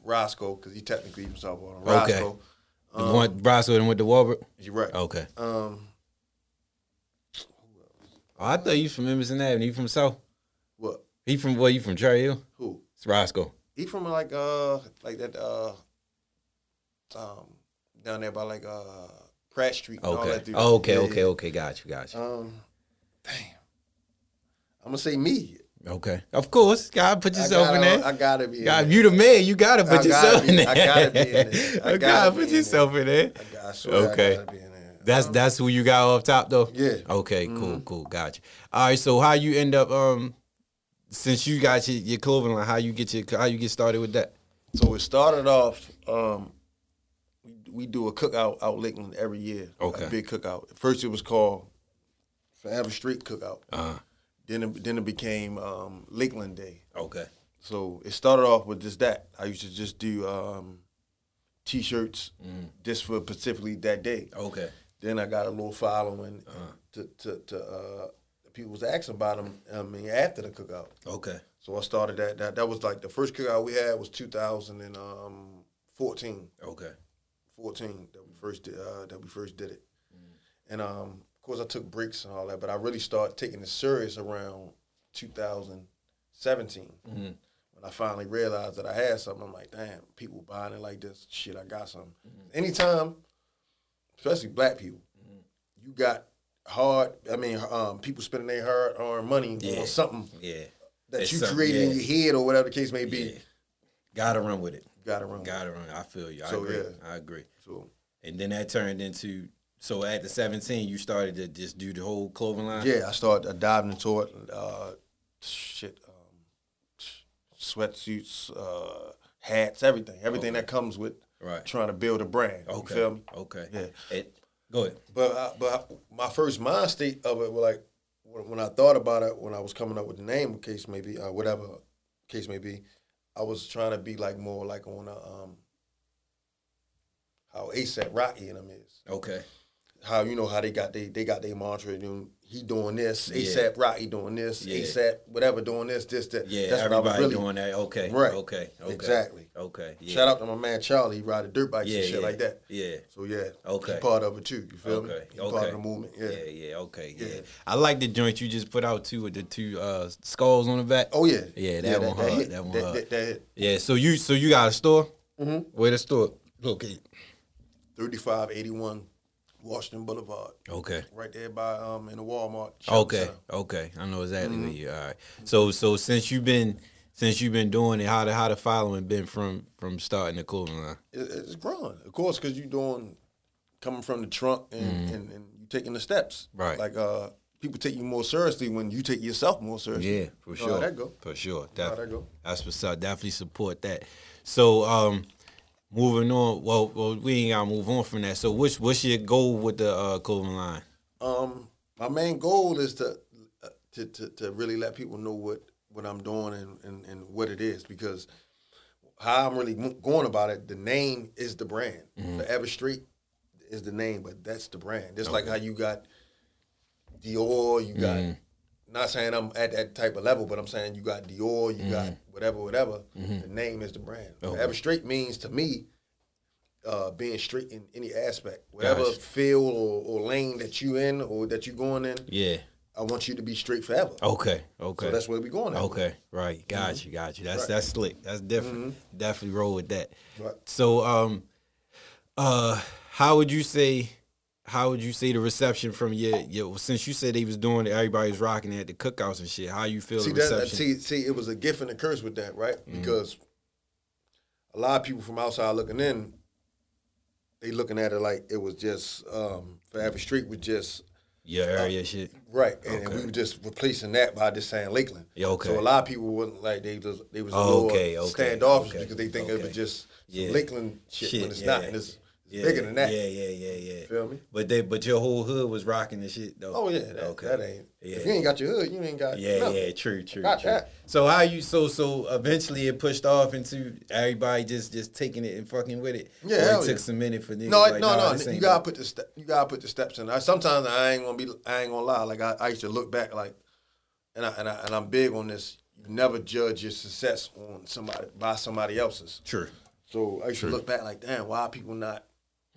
Speaker 4: Roscoe, because he technically himself South Roscoe.
Speaker 3: Okay.
Speaker 4: Roscoe. Um,
Speaker 3: Broswood and went to Walbrook.
Speaker 4: You're right.
Speaker 3: Okay.
Speaker 4: Um,
Speaker 3: Oh, I thought you from Edmondson Avenue. You from South?
Speaker 4: what?
Speaker 3: He from well, you from Cherry Hill?
Speaker 4: Who?
Speaker 3: It's Roscoe.
Speaker 4: He from like uh like that uh um down there by like uh Pratt Street.
Speaker 3: Okay.
Speaker 4: that.
Speaker 3: Oh, okay,
Speaker 4: Yeah,
Speaker 3: okay, okay. Got you, got you.
Speaker 4: Um, damn. I'm gonna say me.
Speaker 3: Okay. Of course. Gotta put yourself
Speaker 4: gotta,
Speaker 3: in there.
Speaker 4: I gotta be. in
Speaker 3: God, you the man. You gotta put
Speaker 4: gotta
Speaker 3: yourself
Speaker 4: be-
Speaker 3: in there.
Speaker 4: I gotta be in there. I gotta
Speaker 3: put yourself in there.
Speaker 4: I got- I swear
Speaker 3: Okay.
Speaker 4: I gotta be in there.
Speaker 3: That's
Speaker 4: Um,
Speaker 3: that's who you got off top though.
Speaker 4: Yeah. Mm-hmm.
Speaker 3: Okay. Cool. Cool. Got you. All right. So how you end up? Um, since you got your, your clothing line, how you get your how you get started with that?
Speaker 4: So it started off. Um, we, do a cookout out Lakeland every year.
Speaker 3: Okay.
Speaker 4: A big cookout. First it was called Forever Street Cookout.
Speaker 3: Uh.
Speaker 4: Then it, then it became um, Lakeland Day.
Speaker 3: Okay.
Speaker 4: So it started off with just that. I used to just do um, t-shirts
Speaker 3: Mm.
Speaker 4: just for specifically that day.
Speaker 3: Okay.
Speaker 4: Then I got a little following
Speaker 3: Uh-huh.
Speaker 4: to to, to uh, people was asking about them. I mean, after the cookout.
Speaker 3: Okay.
Speaker 4: So I started that. That that was like the first cookout we had was 2014.
Speaker 3: Okay.
Speaker 4: 14 that we first did, uh, that we first did it. And um, of course, I took breaks and all that, but I really started taking it serious around 2017 when I finally realized that I had something. I'm like, damn, people buying it like this. Shit, I got something. Anytime, especially black people, you got hard. I mean, um, people spending their hard-earned money
Speaker 3: Yeah.
Speaker 4: on something
Speaker 3: Yeah.
Speaker 4: that
Speaker 3: It's
Speaker 4: you created in your head or whatever the case may be.
Speaker 3: Yeah. Gotta run with it.
Speaker 4: Got to run. with it.
Speaker 3: Run. I feel you. I
Speaker 4: So,
Speaker 3: agree.
Speaker 4: yeah.
Speaker 3: I agree.
Speaker 4: So
Speaker 3: And then that turned into so at the 17, you started to just do the whole clothing line.
Speaker 4: Yeah, I started uh, diving into it. Uh, shit, um, sweatsuits, uh, hats, everything, everything that comes with
Speaker 3: Right.
Speaker 4: trying to build a brand.
Speaker 3: Okay.
Speaker 4: You feel me?
Speaker 3: Okay.
Speaker 4: Yeah.
Speaker 3: It, go ahead.
Speaker 4: But I, but I, my first mind state of it was like when, when I thought about it when I was coming up with the name, case maybe uh, whatever case may be, I was trying to be like more like on a, um how ASAP Rocky and them is.
Speaker 3: Okay.
Speaker 4: How you know how they got they they got their mantra. You know, he doing this,
Speaker 3: Yeah.
Speaker 4: ASAP Rocky doing this,
Speaker 3: Yeah.
Speaker 4: ASAP whatever doing this, this that.
Speaker 3: Yeah,
Speaker 4: That's what I was
Speaker 3: everybody
Speaker 4: really-
Speaker 3: doing that. Okay.
Speaker 4: Right.
Speaker 3: Okay. Okay.
Speaker 4: Exactly.
Speaker 3: Okay. Yeah.
Speaker 4: Shout out to my man Charlie. He ride dirt bikes
Speaker 3: Yeah.
Speaker 4: and shit
Speaker 3: yeah.
Speaker 4: like that.
Speaker 3: Yeah.
Speaker 4: So yeah,
Speaker 3: Okay.
Speaker 4: he part of it too. You feel me?
Speaker 3: Okay.
Speaker 4: He
Speaker 3: okay.
Speaker 4: part of the movement. Yeah.
Speaker 3: Yeah. Yeah. Okay. Yeah.
Speaker 4: Yeah.
Speaker 3: I like the joint you just put out too with the two uh, skulls on the back.
Speaker 4: Oh yeah.
Speaker 3: Yeah, that one hard,
Speaker 4: hit.
Speaker 3: that one
Speaker 4: that,
Speaker 3: hard.
Speaker 4: That, that hit.
Speaker 3: Yeah. So you so you got a store?
Speaker 4: Mhm.
Speaker 3: Where the store? Okay.
Speaker 4: 3581 Washington Boulevard.
Speaker 3: Okay.
Speaker 4: Right there by um in the Walmart.
Speaker 3: Okay.
Speaker 4: center.
Speaker 3: Okay. I know exactly
Speaker 4: Mm-hmm.
Speaker 3: where you. All right. So so since you've been since you've been doing it, how the how the following been from from starting the clothing line?
Speaker 4: It, it's growing, of course, because you're doing coming from the trunk and, and, and you taking the steps.
Speaker 3: Mm-hmm. Right.
Speaker 4: Like uh people take you more seriously when you take yourself more seriously.
Speaker 3: Yeah, for
Speaker 4: You
Speaker 3: sure.
Speaker 4: know that go.
Speaker 3: For sure.
Speaker 4: You know how that go.
Speaker 3: That's what's up. Definitely support that. So, um, moving on. Well, well, we ain't gotta move on from that. So, what's what's your goal with the uh, clothing line?
Speaker 4: Um, my main goal is to, uh, to to to really let people know what what I'm doing and and, and what it is because how I'm really going about it. The name is the brand. Forever Street is the name, but that's the brand. Just like how you got Dior, you got. Not saying I'm at that type of level, but I'm saying you got Dior, you got whatever, whatever. The name is the brand. Whatever Straight means to me uh, being straight in any aspect, whatever
Speaker 3: Gotcha.
Speaker 4: field or, or lane that you in or that you going in.
Speaker 3: Yeah.
Speaker 4: I want you to be straight forever.
Speaker 3: Okay. Okay.
Speaker 4: So that's where we going. At.
Speaker 3: Okay, right. Got you, got you. That's
Speaker 4: Right.
Speaker 3: that's slick. That's different. Definitely roll with that.
Speaker 4: Right.
Speaker 3: So um uh how would you say how would you say the reception from your your since you said he was doing it, everybody was rocking it at the cookouts and shit. How you feel
Speaker 4: See
Speaker 3: the
Speaker 4: that?
Speaker 3: reception?
Speaker 4: See, see, it was a gift and a curse with that, right?
Speaker 3: Mm-hmm.
Speaker 4: Because a lot of people from outside looking in, they looking at it like it was just um, Forever Street was just
Speaker 3: your area shit.
Speaker 4: right, and, and we were just replacing that by just saying Lakeland.
Speaker 3: Yeah, okay.
Speaker 4: So a lot of people wasn't like they just they was a
Speaker 3: Oh,
Speaker 4: little
Speaker 3: okay, okay,
Speaker 4: standoffish
Speaker 3: okay,
Speaker 4: because they think it was just
Speaker 3: Yeah.
Speaker 4: Lakeland shit,
Speaker 3: Shit,
Speaker 4: when it's
Speaker 3: yeah.
Speaker 4: not, and it's
Speaker 3: Yeah,
Speaker 4: bigger than that.
Speaker 3: Yeah, yeah, yeah, yeah.
Speaker 4: Feel me?
Speaker 3: But they but your whole hood was rocking the shit though.
Speaker 4: Oh yeah, that,
Speaker 3: okay.
Speaker 4: that ain't.
Speaker 3: Yeah.
Speaker 4: If you ain't got your hood, you ain't got.
Speaker 3: Yeah,
Speaker 4: nothing.
Speaker 3: yeah, true, true,
Speaker 4: Got
Speaker 3: true.
Speaker 4: that.
Speaker 3: So how you so so eventually it pushed off into everybody just just taking it and fucking with it.
Speaker 4: Yeah,
Speaker 3: Or it took
Speaker 4: yeah.
Speaker 3: some minute for niggas
Speaker 4: No,
Speaker 3: like,
Speaker 4: no,
Speaker 3: nah,
Speaker 4: no. You gotta put the step. You gotta put the steps in. I, sometimes I ain't gonna be. I ain't gonna lie. Like I, I used to look back, like, and I, and I and I'm big on this. You never judge your success on somebody by somebody else's.
Speaker 3: True.
Speaker 4: So I used to look back, like, damn, why are people not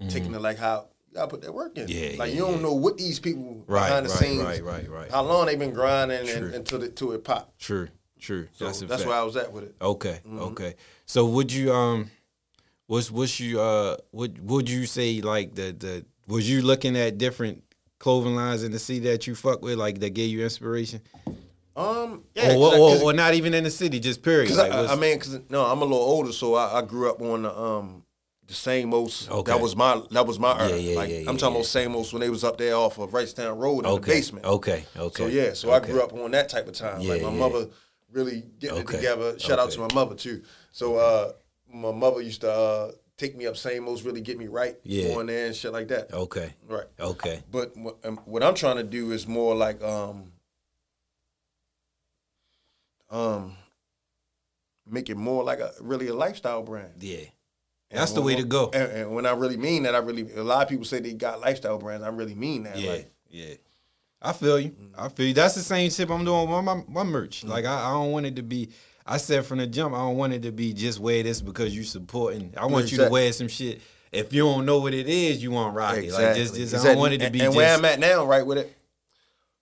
Speaker 4: taking it like how you gotta put that work in?
Speaker 3: Mm-hmm. Yeah,
Speaker 4: like
Speaker 3: yeah,
Speaker 4: you don't
Speaker 3: yeah.
Speaker 4: know what these people
Speaker 3: Right,
Speaker 4: behind the
Speaker 3: right,
Speaker 4: scenes,
Speaker 3: right, right, right.
Speaker 4: how long they been grinding
Speaker 3: True.
Speaker 4: and, until it till it pop.
Speaker 3: True. True.
Speaker 4: So
Speaker 3: that's
Speaker 4: that's, where I was at with it.
Speaker 3: Okay.
Speaker 4: Mm-hmm.
Speaker 3: Okay. So would you um what's what's you uh would would you say like the the was you looking at different clothing lines in the city that you fuck with like that gave you inspiration?
Speaker 4: Um, yeah,
Speaker 3: or, or, or not even in the city, just period. Like,
Speaker 4: I, I mean, cause no, I'm a little older, so I, I grew up on the um the same most.
Speaker 3: Okay.
Speaker 4: That was my that was my era.
Speaker 3: Yeah, yeah,
Speaker 4: like,
Speaker 3: yeah,
Speaker 4: I'm talking about same most when they was up there off of Reisterstown Road in the
Speaker 3: okay.
Speaker 4: basement.
Speaker 3: Okay. Okay.
Speaker 4: So yeah, so
Speaker 3: okay.
Speaker 4: I grew up on that type of time. like my mother really getting it together. Shout out to my mother too. So uh, my mother used to uh, take me up same most, really get me right,
Speaker 3: Yeah.
Speaker 4: going there and shit like that.
Speaker 3: Okay.
Speaker 4: Right.
Speaker 3: Okay.
Speaker 4: But what, um, what I'm trying to do is more like um um make it more like a really a lifestyle brand.
Speaker 3: Yeah.
Speaker 4: And
Speaker 3: That's the way to go.
Speaker 4: And, and when I really mean that, I really a lot of people say they got lifestyle brands. I really mean that.
Speaker 3: Yeah,
Speaker 4: Like,
Speaker 3: yeah. I feel you. I feel you. That's the same shit I'm doing with my, my merch.
Speaker 4: Mm.
Speaker 3: Like I, I don't want it to be. I said from the jump, I don't want it to be just wear this because you supporting. I want you to wear some shit. If you don't know what it is, you want rock it. Like
Speaker 4: exactly.
Speaker 3: just, just I don't want it to
Speaker 4: and,
Speaker 3: be
Speaker 4: and
Speaker 3: just.
Speaker 4: where I'm at now, right with it,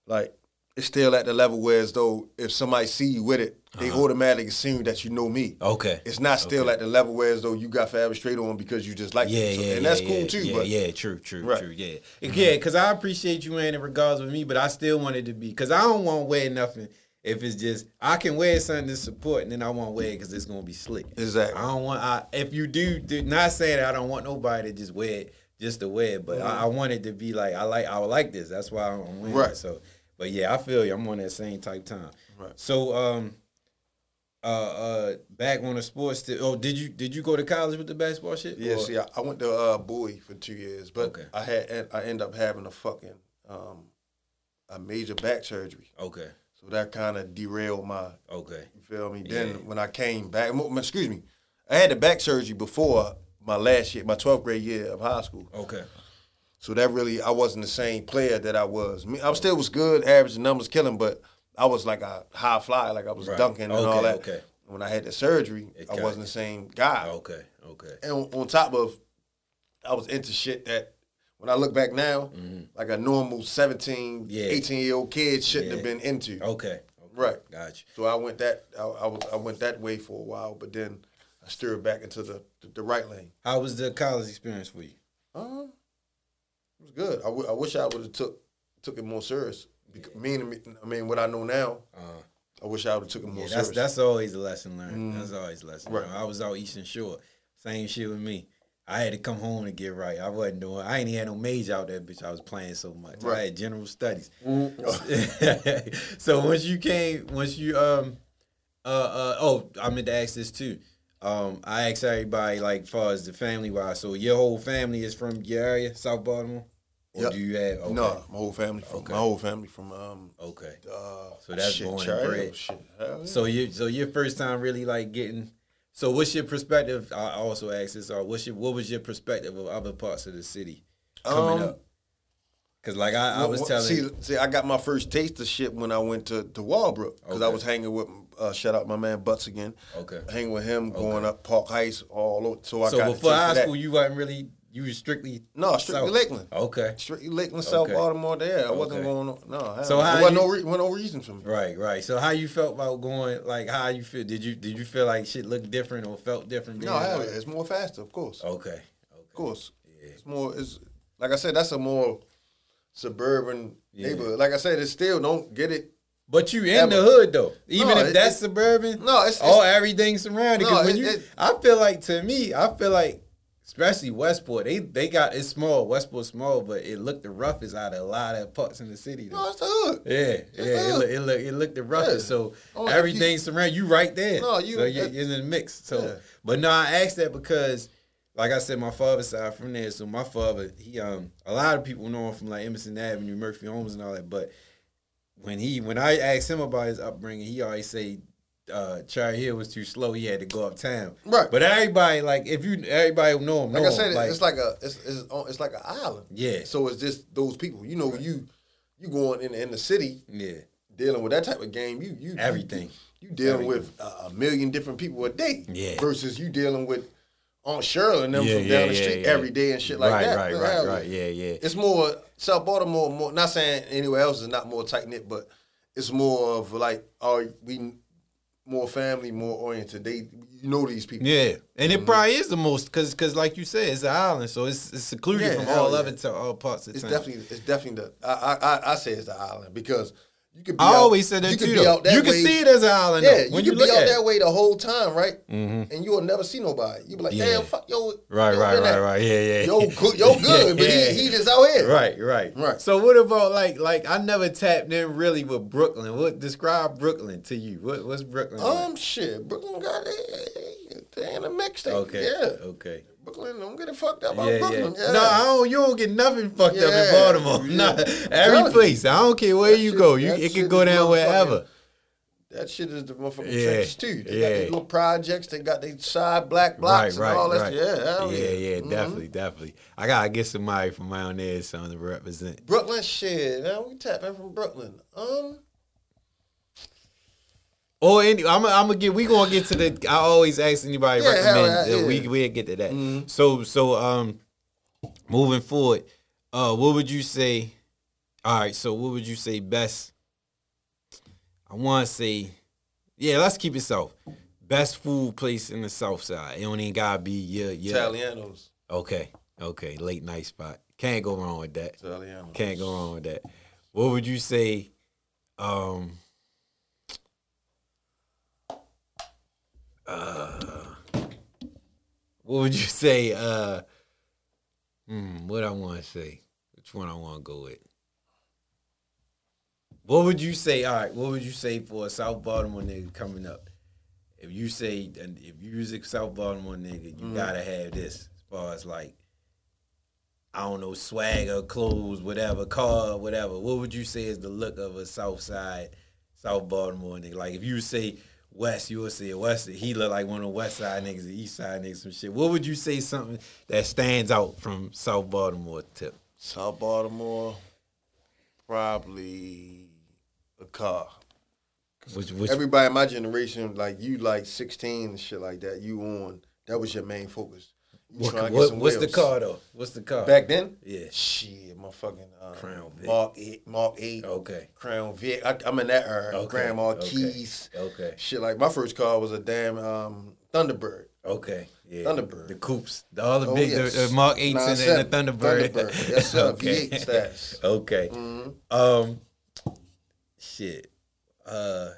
Speaker 4: like it's still at the level where as though if somebody see you with it, they automatically assume that you know me.
Speaker 3: Uh-huh. okay.
Speaker 4: It's not still
Speaker 3: Okay.
Speaker 4: at the level where as though you got Forever Straight on because you just like
Speaker 3: Yeah,
Speaker 4: it. So-
Speaker 3: yeah,
Speaker 4: and that's
Speaker 3: yeah,
Speaker 4: cool too.
Speaker 3: Yeah,
Speaker 4: but
Speaker 3: yeah, true, true,
Speaker 4: Right.
Speaker 3: true. Yeah, yeah, because I appreciate you it regardless of me, but I still want it to be because I don't want to wear nothing if it's just I can wear something to support, and then I won't wear it because it's gonna be slick.
Speaker 4: Exactly.
Speaker 3: I don't want. I if you do, do not saying that I don't want nobody to just wear it just to wear. it. But I, I it to be like I like I would like this. That's why I'm wearing
Speaker 4: Right.
Speaker 3: it. So, but yeah, I feel you. I'm on that same type time.
Speaker 4: Right.
Speaker 3: So um, uh, uh, back on the sports. Oh, did you did you go to college with the basketball shit?
Speaker 4: Yeah,
Speaker 3: Or-
Speaker 4: see, I, I went to uh, Bowie for two years, but
Speaker 3: Okay.
Speaker 4: I had I ended up having a fucking um, a major back surgery,
Speaker 3: Okay.
Speaker 4: so that kind of derailed my.
Speaker 3: Okay.
Speaker 4: You feel me?
Speaker 3: Yeah.
Speaker 4: Then when I came back, excuse me, I had the back surgery before my last year, my 12th grade year of high school.
Speaker 3: Okay.
Speaker 4: So that really, I wasn't the same player that I was. Me, I still was good, average numbers, killing, but I was like a high flyer, like I was
Speaker 3: Right.
Speaker 4: dunking and all that.
Speaker 3: okay.
Speaker 4: When I had the surgery,
Speaker 3: It
Speaker 4: I wasn't the same guy.
Speaker 3: Okay. Okay.
Speaker 4: And on, on top of, I was into shit that when I look back now, like a normal 17,
Speaker 3: Mm-hmm. Yeah.
Speaker 4: 18 year old kid shouldn't
Speaker 3: Yeah.
Speaker 4: have been into.
Speaker 3: Okay. okay.
Speaker 4: Right.
Speaker 3: Gotcha.
Speaker 4: So I went that I, I was I went that way for a while, but then I steered back into the the, the right lane.
Speaker 3: How was the college experience for you?
Speaker 4: Was good. I, w- I wish I would have took took it more serious. Because, meaning, I mean, what I know now,
Speaker 3: Uh,
Speaker 4: I wish I would have took it more
Speaker 3: Yeah, that's
Speaker 4: serious.
Speaker 3: that's always a lesson learned. That's always a lesson
Speaker 4: Right.
Speaker 3: learned. I was out Eastern Shore, same shit with me. I had to come home to get right. I wasn't doing. I ain't had no major out there, bitch. I was playing so much. I
Speaker 4: Right.
Speaker 3: had general studies.
Speaker 4: Mm.
Speaker 3: so once you came, once you um, uh, uh, oh, I meant to ask this too. Um, I asked everybody like, far as the family wise. So your whole family is from your area, South Baltimore, or
Speaker 4: Yep.
Speaker 3: do you have? Okay.
Speaker 4: No, my whole family from
Speaker 3: Okay.
Speaker 4: my whole family from um
Speaker 3: Okay.
Speaker 4: uh
Speaker 3: So that's
Speaker 4: shit,
Speaker 3: born and bred.
Speaker 4: Shit.
Speaker 3: So you so your first time really like getting so what's your perspective? I also asked this or what's your what was your perspective of other parts of the city coming
Speaker 4: Um,
Speaker 3: up? Cause like I, I was telling
Speaker 4: See, see, I got my first taste of shit when I went to to Walbrook because I was hanging with uh, shout out my man Butts again.
Speaker 3: Okay.
Speaker 4: hanging with him, going up Park Heights, all over. So I
Speaker 3: So
Speaker 4: got
Speaker 3: before high school you wasn't really you was strictly
Speaker 4: No, strictly
Speaker 3: South.
Speaker 4: Lakeland.
Speaker 3: Okay.
Speaker 4: Strictly Lakeland, South
Speaker 3: Okay.
Speaker 4: Baltimore. There, I wasn't
Speaker 3: Okay.
Speaker 4: going. on- No,
Speaker 3: So how
Speaker 4: there wasn't no, re- no reason for me.
Speaker 3: Right, right. So how you felt about going like how you feel did you did you feel like shit looked different or felt different?
Speaker 4: No, hell yeah, it's more faster, of course.
Speaker 3: Okay. Okay.
Speaker 4: Of course, Yeah. it's more. It's like I said, that's a more suburban
Speaker 3: Yeah.
Speaker 4: neighborhood. Like I said, it still don't get it.
Speaker 3: But you in
Speaker 4: Yeah,
Speaker 3: the hood though. Even
Speaker 4: No,
Speaker 3: if
Speaker 4: it-
Speaker 3: that's
Speaker 4: it-
Speaker 3: suburban.
Speaker 4: No, it's-
Speaker 3: all
Speaker 4: it's-
Speaker 3: everything surrounded.
Speaker 4: No, it-
Speaker 3: you, I feel like to me, I feel like, especially Westport, they they got it's small. Westport small, but it looked the roughest out of a lot of parts in the city. Though.
Speaker 4: No, it's the hood.
Speaker 3: Yeah, yeah,
Speaker 4: the
Speaker 3: it looked it look, it looked the roughest.
Speaker 4: Yeah.
Speaker 3: So
Speaker 4: Oh, if
Speaker 3: everything surround you right there.
Speaker 4: No, you-
Speaker 3: so you're, you're in the mix. So,
Speaker 4: Yeah.
Speaker 3: but no, I asked that because, like I said, my father's side from there. So my father, he um, a lot of people know him from like Edmondson Avenue, Murphy Homes, and all that. But when he, when I asked him about his upbringing, he always say. Uh, Cherry Hill was too slow. He had to go uptown.
Speaker 4: Right.
Speaker 3: But everybody, like, if you, everybody know him.
Speaker 4: Like
Speaker 3: know
Speaker 4: I said,
Speaker 3: him.
Speaker 4: it's like a it's it's, it's like an island.
Speaker 3: Yeah.
Speaker 4: So it's just those people. You know, you you going in in the city
Speaker 3: yeah,
Speaker 4: dealing with that type of game. You you
Speaker 3: Everything.
Speaker 4: You, you dealing
Speaker 3: Everything.
Speaker 4: with a, million different people a day.
Speaker 3: Yeah.
Speaker 4: Versus you dealing with Aunt Shirley and them
Speaker 3: Yeah,
Speaker 4: from
Speaker 3: yeah,
Speaker 4: down the street
Speaker 3: yeah.
Speaker 4: every day and shit like
Speaker 3: right,
Speaker 4: that.
Speaker 3: right, right, right. Yeah, yeah.
Speaker 4: It's more South Baltimore. More not saying anywhere else is not more tight knit, but it's more of like, are we more family, more oriented? They you know these people.
Speaker 3: Yeah, and it mm-hmm. probably is the most because because like you said, it's an island, so it's, it's secluded
Speaker 4: Yeah,
Speaker 3: from all
Speaker 4: yeah.
Speaker 3: other to all parts of
Speaker 4: It's definitely it's definitely the I I I- I say it's the island because you could be
Speaker 3: I
Speaker 4: out-
Speaker 3: always said that
Speaker 4: you could
Speaker 3: too.
Speaker 4: be out that
Speaker 3: You can
Speaker 4: way-
Speaker 3: see it as an island.
Speaker 4: Yeah, you
Speaker 3: when
Speaker 4: could
Speaker 3: you look
Speaker 4: be out
Speaker 3: at
Speaker 4: that
Speaker 3: it.
Speaker 4: way the whole time, right?
Speaker 3: Mhm.
Speaker 4: And you'll never see nobody. You be like,
Speaker 3: Yeah.
Speaker 4: damn, fuck yo,
Speaker 3: Right,
Speaker 4: yo,
Speaker 3: right, right,
Speaker 4: that.
Speaker 3: right. Yeah, yeah.
Speaker 4: Yo, good, yo, good, but
Speaker 3: Yeah.
Speaker 4: he he just out here.
Speaker 3: Right, right,
Speaker 4: Right.
Speaker 3: So what about like like I never tapped in really with Brooklyn. What describe Brooklyn to you? What what's Brooklyn? like?
Speaker 4: Um, shit, Brooklyn got it. They in a mixtape.
Speaker 3: okay,
Speaker 4: Yeah,
Speaker 3: okay.
Speaker 4: Brooklyn, don't get it fucked up
Speaker 3: Yeah,
Speaker 4: about
Speaker 3: yeah.
Speaker 4: Brooklyn. Yeah.
Speaker 3: No, I don't. You don't get nothing fucked up in Baltimore.
Speaker 4: Yeah.
Speaker 3: Nah, every
Speaker 4: you.
Speaker 3: place. I don't care where
Speaker 4: That
Speaker 3: you
Speaker 4: shit-
Speaker 3: go. You it can go down wherever.
Speaker 4: That shit is the motherfucking
Speaker 3: Yeah,
Speaker 4: trenches too. They got
Speaker 3: yeah.
Speaker 4: these little projects. They got these side black blocks and all that. shit. Yeah, hell
Speaker 3: yeah, yeah,
Speaker 4: Mhm.
Speaker 3: definitely, definitely. I gotta get somebody from around there, something to represent.
Speaker 4: Brooklyn shit, man. We tapping from Brooklyn. Um,
Speaker 3: Or any, I'm, I'm gonna get. We gonna get to the. I always ask anybody
Speaker 4: Yeah,
Speaker 3: recommend.
Speaker 4: hell,
Speaker 3: that
Speaker 4: yeah.
Speaker 3: We we get to that.
Speaker 4: Mhm.
Speaker 3: So so um, moving forward, uh, what would you say? All right, so what would you say best? I want to say, yeah, let's keep it south. Best food place in the South Side. It don't even gotta be yeah yeah.
Speaker 4: Italianos.
Speaker 3: Okay, okay, late night spot. Can't go wrong with that.
Speaker 4: Italianos.
Speaker 3: Can't go wrong with that. What would you say? Um, uh, what would you say? Uh, Hmm, what I want to say? Which one I want to go with? What would you say? All right, what would you say for a South Baltimore nigga coming up? If you say, and if you use a South Baltimore nigga, you gotta have this. As far as like, I don't know, swagger, clothes, whatever, car, whatever. What would you say is the look of a South Side, South Baltimore nigga? Like if you say West, you would say West. He look like one of the West Side niggas, the East Side niggas, some shit. What would you say something that stands out from South Baltimore tip?
Speaker 4: South Baltimore, probably a car.
Speaker 3: Which, which
Speaker 4: Everybody in my generation, like you, like sixteen and shit like that. You on that was your main focus. You
Speaker 3: what,
Speaker 4: trying to get
Speaker 3: what-
Speaker 4: some
Speaker 3: what's the car though? What's the car?
Speaker 4: Back then?
Speaker 3: Yeah.
Speaker 4: Shit, my fucking uh,
Speaker 3: Crown Vic.
Speaker 4: Mark eight, Mark eight,
Speaker 3: Okay.
Speaker 4: Crown Vic. I, I'm in that era.
Speaker 3: Okay,
Speaker 4: Grand
Speaker 3: okay,
Speaker 4: Marquis.
Speaker 3: okay.
Speaker 4: Shit, like my first car was a damn um, Thunderbird.
Speaker 3: Okay. Yeah.
Speaker 4: Thunderbird.
Speaker 3: The coupes. The, all the
Speaker 4: Oh,
Speaker 3: big
Speaker 4: yes.
Speaker 3: the, the Mark 8s and, and
Speaker 4: 9-7.
Speaker 3: the Thunderbird.
Speaker 4: Thunderbird. Yes, sir. V8 stats.
Speaker 3: Okay.
Speaker 4: Mm-hmm.
Speaker 3: Um shit. Uh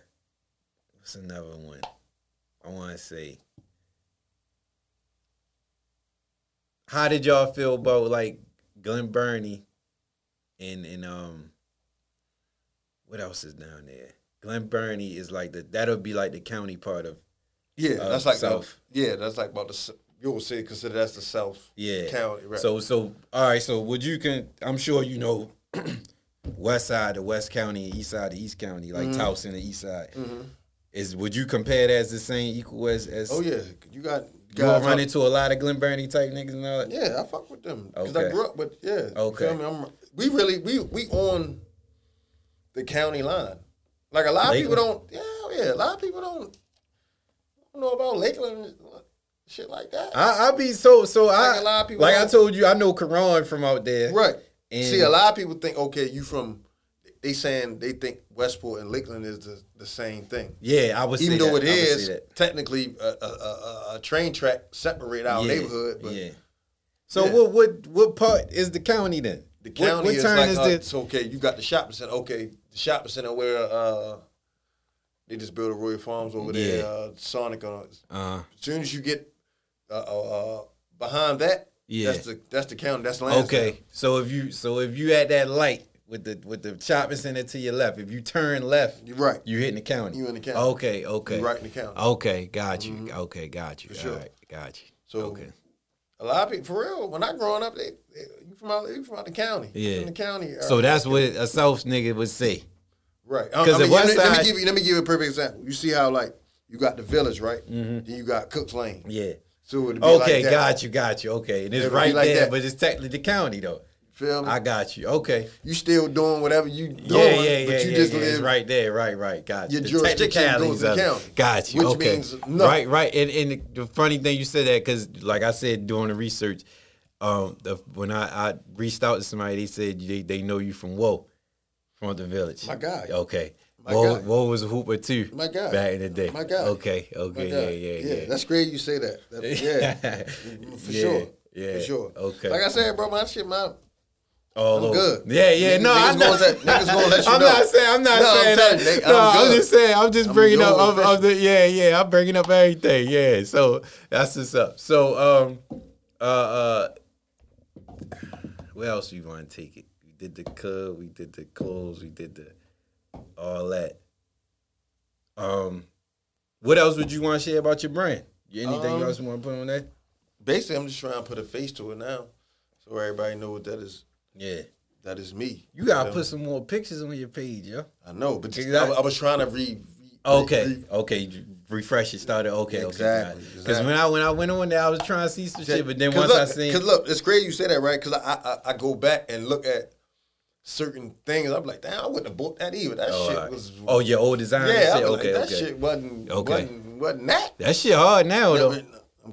Speaker 3: what's another one? I wanna say. How did y'all feel about like Glen Burnie and and um what else is down there? Glen Burnie is like the that'll be like the county part of
Speaker 4: Yeah,
Speaker 3: Uh,
Speaker 4: that's like the-
Speaker 3: South.
Speaker 4: yeah, that's like about the. You would say consider that's the South
Speaker 3: Yeah.
Speaker 4: County, right?
Speaker 3: So so all right, so would you can I'm sure you know west side the West County, east side the East County, like
Speaker 4: Mm-hmm.
Speaker 3: Towson the east side. Is would you compare that as the same equal as as
Speaker 4: oh yeah, you got
Speaker 3: you
Speaker 4: guys.
Speaker 3: gonna run into a lot of Glen Burnie type niggas and all that?
Speaker 4: Yeah, I fuck with them because
Speaker 3: Okay.
Speaker 4: I grew up with yeah. you
Speaker 3: Okay.
Speaker 4: feel me? I'm, we really we we on the county line. Like a lot of people don't. Yeah, yeah. A lot of people don't, don't know about Lakeland, shit like that.
Speaker 3: I I be so so
Speaker 4: Like
Speaker 3: I
Speaker 4: a lot of people
Speaker 3: like I told you I know Karan from out there.
Speaker 4: right.
Speaker 3: And-
Speaker 4: See, a lot of people think okay, you from. They saying they think Westport and Lakeland is the, the same thing.
Speaker 3: Yeah, I would
Speaker 4: Even though
Speaker 3: that.
Speaker 4: it is technically a, a, a, a- train track separate our
Speaker 3: Yeah,
Speaker 4: neighborhood, but
Speaker 3: yeah. So
Speaker 4: Yeah.
Speaker 3: what what what part is the county then?
Speaker 4: The
Speaker 3: What-
Speaker 4: county
Speaker 3: what,
Speaker 4: is like
Speaker 3: is
Speaker 4: uh,
Speaker 3: the
Speaker 4: it's okay. You got the shopping center. Okay, the shopping center where uh they just built a Royal Farms over there.
Speaker 3: Yeah.
Speaker 4: Uh, Sonic on.
Speaker 3: uh
Speaker 4: As soon as you get uh, uh, uh, behind that,
Speaker 3: Yeah.
Speaker 4: that's the that's the county. That's Lansdowne.
Speaker 3: Okay, so if you so if you at that light with the with the shopping center to your left, if you turn left,
Speaker 4: You're right.
Speaker 3: you hitting the county.
Speaker 4: You in the county.
Speaker 3: Okay, okay.
Speaker 4: You're right in the county.
Speaker 3: Okay, got you. Okay, got you.
Speaker 4: For sure.
Speaker 3: All right, got you.
Speaker 4: So
Speaker 3: okay.
Speaker 4: a lot of people, for real, when I growing up, they, they you from out you from out the county.
Speaker 3: Yeah.
Speaker 4: From the county.
Speaker 3: So that's what a South nigga would say.
Speaker 4: Right. I,
Speaker 3: 'Cause
Speaker 4: I mean, let, me- let me give you let me give you a perfect example. You see how like you got the village, right? Then you got Cook's Lane.
Speaker 3: Mm-hmm. Yeah.
Speaker 4: So
Speaker 3: Okay,
Speaker 4: like that.
Speaker 3: got you, got you. Okay, and it's
Speaker 4: It'd
Speaker 3: right
Speaker 4: like
Speaker 3: there,
Speaker 4: that.
Speaker 3: but it's technically the county though.
Speaker 4: Feel me?
Speaker 3: I got you. Okay.
Speaker 4: you still doing whatever you doing,
Speaker 3: Yeah, yeah, yeah,
Speaker 4: but you
Speaker 3: yeah,
Speaker 4: just
Speaker 3: yeah. It's right there, right, right. Got you.
Speaker 4: Your
Speaker 3: technicalities of it. Got you.
Speaker 4: which
Speaker 3: okay.
Speaker 4: means nothing.
Speaker 3: Right, right. And, and the funny thing you said that because, like I said, doing the research, um, the, when I, I reached out to somebody, they said they, they know you from Whoa, from the village.
Speaker 4: My guy.
Speaker 3: Okay.
Speaker 4: My
Speaker 3: Whoa,
Speaker 4: guy.
Speaker 3: Whoa was a hooper too.
Speaker 4: My guy.
Speaker 3: Back in the day.
Speaker 4: My guy.
Speaker 3: Okay. Okay.
Speaker 4: God.
Speaker 3: Yeah, yeah, yeah.
Speaker 4: That's great you say that. That- yeah. For
Speaker 3: Yeah,
Speaker 4: sure.
Speaker 3: yeah.
Speaker 4: For sure.
Speaker 3: Okay.
Speaker 4: Like I said, bro, my shit, my
Speaker 3: All
Speaker 4: I'm good.
Speaker 3: Yeah, yeah.
Speaker 4: Niggas-
Speaker 3: no,
Speaker 4: niggas
Speaker 3: I'm not.
Speaker 4: gonna niggas gonna let you
Speaker 3: I'm
Speaker 4: know.
Speaker 3: not saying. I'm not
Speaker 4: No, I'm
Speaker 3: saying
Speaker 4: telling
Speaker 3: that.
Speaker 4: you,
Speaker 3: no,
Speaker 4: I'm
Speaker 3: I'm just saying. I'm just
Speaker 4: I'm
Speaker 3: bringing up of, of the. Yeah, yeah. I'm bringing up everything. Yeah. So that's what's up. So um, uh, uh, where else you want to take it? We did the cub. We did the clothes. We did the all that. Um, what else would you want to share about your brand? Anything
Speaker 4: Um,
Speaker 3: else you want to put on that?
Speaker 4: basically I'm just trying to put a face to it now. So everybody know what that is
Speaker 3: Yeah.
Speaker 4: that is me.
Speaker 3: You gotta put some more pictures on your page, yo.
Speaker 4: I know, but just,
Speaker 3: Exactly.
Speaker 4: I, I was trying to re, re
Speaker 3: Okay,
Speaker 4: re-
Speaker 3: okay, refresh it. Started okay,
Speaker 4: Exactly,
Speaker 3: okay. Because
Speaker 4: exactly.
Speaker 3: when I when I went on there, I was trying to see some shit, but then once
Speaker 4: look,
Speaker 3: I seen,
Speaker 4: Cause look, it's great you say that, right? Because I, I I go back and look at certain things. I'm like, damn, I wouldn't have bought that either. That
Speaker 3: oh,
Speaker 4: shit
Speaker 3: alright.
Speaker 4: was.
Speaker 3: oh, your old design,
Speaker 4: yeah,
Speaker 3: shit?
Speaker 4: was
Speaker 3: okay,
Speaker 4: like, that
Speaker 3: okay.
Speaker 4: shit wasn't
Speaker 3: Okay.
Speaker 4: wasn't wasn't that.
Speaker 3: That shit hard now though.
Speaker 4: Yeah,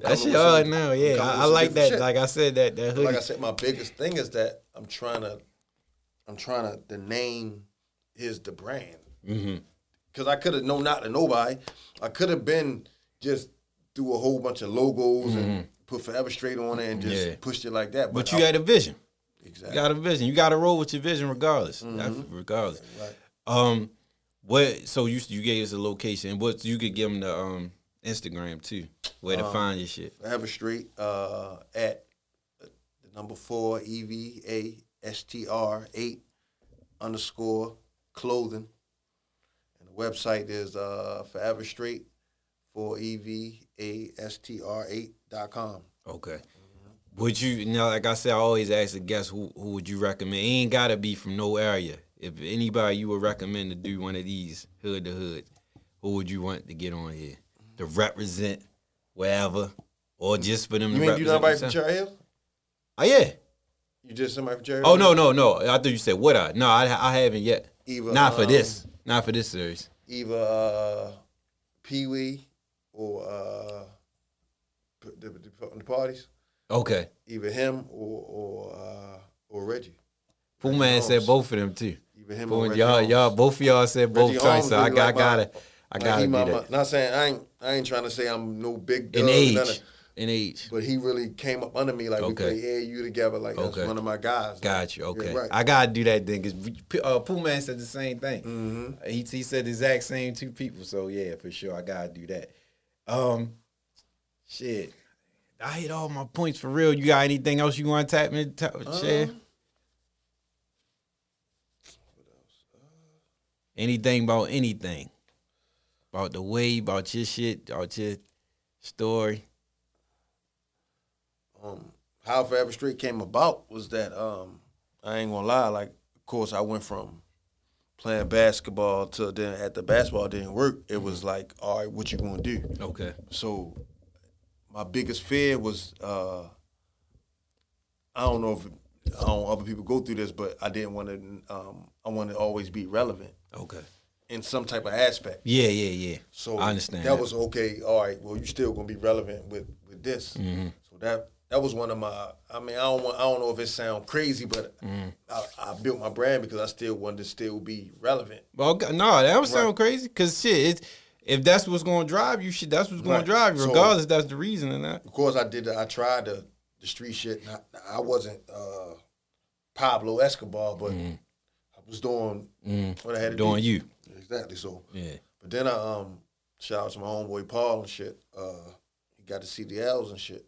Speaker 3: That shit hard now. Yeah, I, I like that.
Speaker 4: shit.
Speaker 3: Like I said, that that hoodie.
Speaker 4: like I said, my biggest thing is that I'm trying to, I'm trying to, the name is the brand.
Speaker 3: mm-hmm.
Speaker 4: Because I could have known not to nobody. I could have been just do a whole bunch of logos and put Forever Straight on it and just
Speaker 3: Mm-hmm. Yeah.
Speaker 4: pushed it like that.
Speaker 3: But
Speaker 4: I-
Speaker 3: you had a vision. You
Speaker 4: exactly.
Speaker 3: got a vision. You got to roll with your vision regardless. That's regardless.
Speaker 4: Right.
Speaker 3: Um, what? So you you gave us a location. What you could give them the um Instagram too, where to find your shit.
Speaker 4: Forever Straight uh, at number number four E V A S T R eight underscore clothing. And the website is uh forever straight for E V A S T R eight dot com.
Speaker 3: Okay. Would you, you know, like I said, I always ask the guests who who would you recommend? It ain't gotta be from no area. If anybody you would recommend to do one of these hood to hood, who would you want to get on here to represent wherever, or just for them
Speaker 4: You
Speaker 3: to
Speaker 4: ain't do
Speaker 3: represent
Speaker 4: nobody from
Speaker 3: themselves?
Speaker 4: Cherry Hill?
Speaker 3: Oh yeah.
Speaker 4: You did somebody for Cherry
Speaker 3: Oh no no no! I thought you said would I? No, I I haven't yet.
Speaker 4: Either,
Speaker 3: Not for
Speaker 4: um,
Speaker 3: this. Not for this series.
Speaker 4: Either uh, Pee Wee or uh, the, the, the parties.
Speaker 3: Okay.
Speaker 4: Either him or or uh, or Reggie.
Speaker 3: Pooh Man said both of them too.
Speaker 4: Either him
Speaker 3: Pooh
Speaker 4: or Reggie
Speaker 3: y'all
Speaker 4: Holmes.
Speaker 3: y'all both of y'all said both
Speaker 4: Reggie
Speaker 3: times, so I
Speaker 4: like my-
Speaker 3: gotta I gotta
Speaker 4: he
Speaker 3: do
Speaker 4: my,
Speaker 3: that.
Speaker 4: not saying I ain't I ain't trying to say I'm no big
Speaker 3: In age, in age.
Speaker 4: but he really came up under me like we play AAU together. Like that's one of my guys.
Speaker 3: Got you. Okay,
Speaker 4: right.
Speaker 3: I gotta do that thing because uh, Pooh Man said the same thing.
Speaker 4: Mhm.
Speaker 3: He, he said the exact same two people. So yeah, for sure, I gotta do that. Um, shit, I hit all my points for real. You got anything else you want to tap me? Tap, share?
Speaker 4: Um,
Speaker 3: Anything about anything? About the way, about your shit, about your story.
Speaker 4: Um, how Forever Straight came about was that um, I ain't gonna lie. Like, of course, I went from playing basketball to then at the basketball didn't work. It was like, all right, what you gonna do?
Speaker 3: Okay.
Speaker 4: So my biggest fear was uh, I don't know if I don't know other people go through this, but I didn't want to. Um, I want to always be relevant
Speaker 3: Okay.
Speaker 4: in some type of aspect.
Speaker 3: Yeah, yeah, yeah.
Speaker 4: So
Speaker 3: I understand.
Speaker 4: that, was okay. All right. Well, you still gonna be relevant with with this.
Speaker 3: Mm-hmm.
Speaker 4: So that that was one of my. I mean, I don't want. I don't know if it sounds crazy, but
Speaker 3: Mm-hmm.
Speaker 4: I, I built my brand because I still wanted to still be relevant.
Speaker 3: Well, okay, no, that don't sound
Speaker 4: Right.
Speaker 3: crazy. Cause shit, it's, if that's what's going to drive you, shit, that's what's going
Speaker 4: Right.
Speaker 3: to drive you, regardless if that's the reason or that.
Speaker 4: Of course, I did. I tried the the street shit. and I, I wasn't uh, Pablo Escobar, but I was doing what I had to.
Speaker 3: Doing
Speaker 4: do.
Speaker 3: you,
Speaker 4: Exactly. So,
Speaker 3: yeah.
Speaker 4: but then I um shout out to my homeboy Paul and shit. Uh, he got to see the CDLs and shit.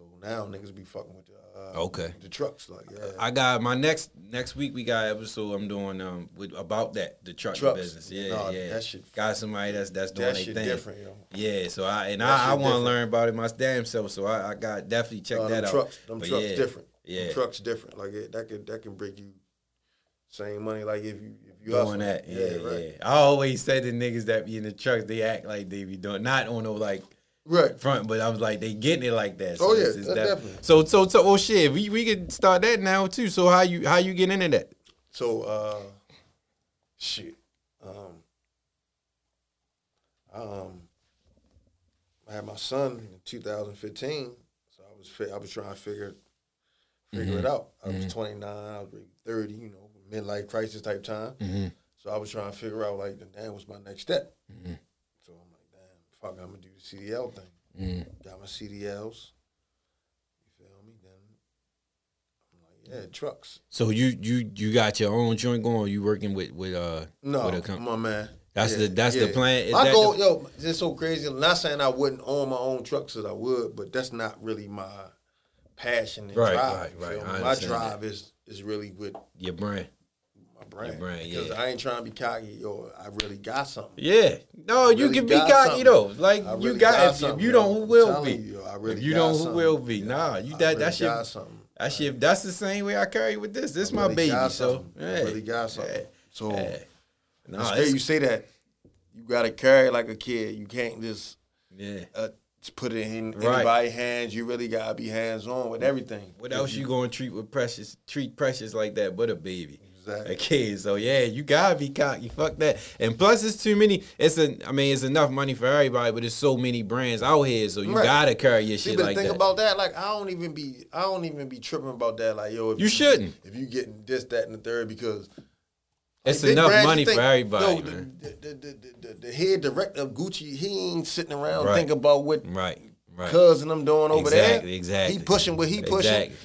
Speaker 4: So now niggas be fucking with the uh.
Speaker 3: Okay.
Speaker 4: the trucks like yeah.
Speaker 3: I got my next next week. We got episode I'm doing um with about that the truck
Speaker 4: Trucks.
Speaker 3: business. Yeah,
Speaker 4: Nah,
Speaker 3: yeah.
Speaker 4: that shit-
Speaker 3: got somebody that's that's doing
Speaker 4: that shit
Speaker 3: thing.
Speaker 4: different, yo.
Speaker 3: Yeah, so I and
Speaker 4: That
Speaker 3: I, I want to learn about it my damn self. So I, I got definitely check
Speaker 4: Uh,
Speaker 3: that out.
Speaker 4: trucks, them
Speaker 3: But
Speaker 4: trucks
Speaker 3: yeah,
Speaker 4: different.
Speaker 3: Yeah,
Speaker 4: Them trucks different. Like it, that can that can bring you same money. Like if you if you
Speaker 3: doing that. Yeah, yeah.
Speaker 4: right.
Speaker 3: I always say the niggas that be in the trucks, they act like they be doing not on no like
Speaker 4: Right.
Speaker 3: front, but I was like they getting it like that.
Speaker 4: Oh, yeah,
Speaker 3: it's- it's
Speaker 4: that-
Speaker 3: def-
Speaker 4: definitely.
Speaker 3: So so so oh shit, we we could start that now too. So how you how you get into that?
Speaker 4: So uh shit. Um I, um I had my son in 2015, so I was I was trying to figure figure it out. I was 29, I was maybe 30, you know, midlife crisis type time. So I was trying to figure out like, damn, what's my next step? So I'm like, damn, fuck, I'm gonna do the CDL thing. Got my CDLs. You feel me? Then I'm like, yeah, trucks.
Speaker 3: So you you you got your own joint going? You working with with uh
Speaker 4: No,
Speaker 3: with a company?
Speaker 4: on, man.
Speaker 3: That's the- that's the plan. Is
Speaker 4: my
Speaker 3: that
Speaker 4: goal,
Speaker 3: the-
Speaker 4: yo, it's so crazy. I'm not saying I wouldn't own my own trucks as I would, but that's not really my passion and
Speaker 3: Right,
Speaker 4: drive.
Speaker 3: right, right.
Speaker 4: feel
Speaker 3: I
Speaker 4: me? My drive is is really with
Speaker 3: Your brand.
Speaker 4: My brand.
Speaker 3: brand,
Speaker 4: because
Speaker 3: yeah.
Speaker 4: I ain't trying to be cocky or I really got something.
Speaker 3: Yeah. No, you
Speaker 4: really
Speaker 3: can be cocky
Speaker 4: something.
Speaker 3: though. Like
Speaker 4: I
Speaker 3: you got,
Speaker 4: got
Speaker 3: if, if you don't, who will be?
Speaker 4: you, yo, I really
Speaker 3: if you don't, who will be? Nah, you that
Speaker 4: really
Speaker 3: that shit.
Speaker 4: something.
Speaker 3: That shit. That's the same way I carry with this. This my
Speaker 4: really
Speaker 3: baby. So yeah,
Speaker 4: I really got something. So.
Speaker 3: Nah,
Speaker 4: it's
Speaker 3: it's-
Speaker 4: crazy you say that. You gotta carry like a kid. You can't just
Speaker 3: yeah.
Speaker 4: uh, just put it in
Speaker 3: Right.
Speaker 4: anybody's hands. You really gotta be hands on with everything.
Speaker 3: What else you gonna treat with precious? Treat precious like that, but a baby.
Speaker 4: Exactly.
Speaker 3: Kid. So yeah, you gotta be cocky. Fuck that. And plus, it's too many. It's a. I mean, it's enough money for everybody, but there's so many brands out here. So you
Speaker 4: Right.
Speaker 3: gotta carry your
Speaker 4: See,
Speaker 3: shit
Speaker 4: but
Speaker 3: like
Speaker 4: the thing
Speaker 3: that.
Speaker 4: about that, like I don't even be, I don't even be tripping about that. Like yo, if
Speaker 3: You shouldn't.
Speaker 4: If you getting this, that, and the third, because
Speaker 3: it's
Speaker 4: big
Speaker 3: enough money
Speaker 4: think,
Speaker 3: for everybody,
Speaker 4: yo,
Speaker 3: man.
Speaker 4: The, the, the, the, head director of Gucci, he ain't sitting around
Speaker 3: Right.
Speaker 4: thinking about what
Speaker 3: Right. Right.
Speaker 4: and them doing over
Speaker 3: Exactly,
Speaker 4: there.
Speaker 3: exactly.
Speaker 4: He pushing what he pushing.
Speaker 3: Exactly.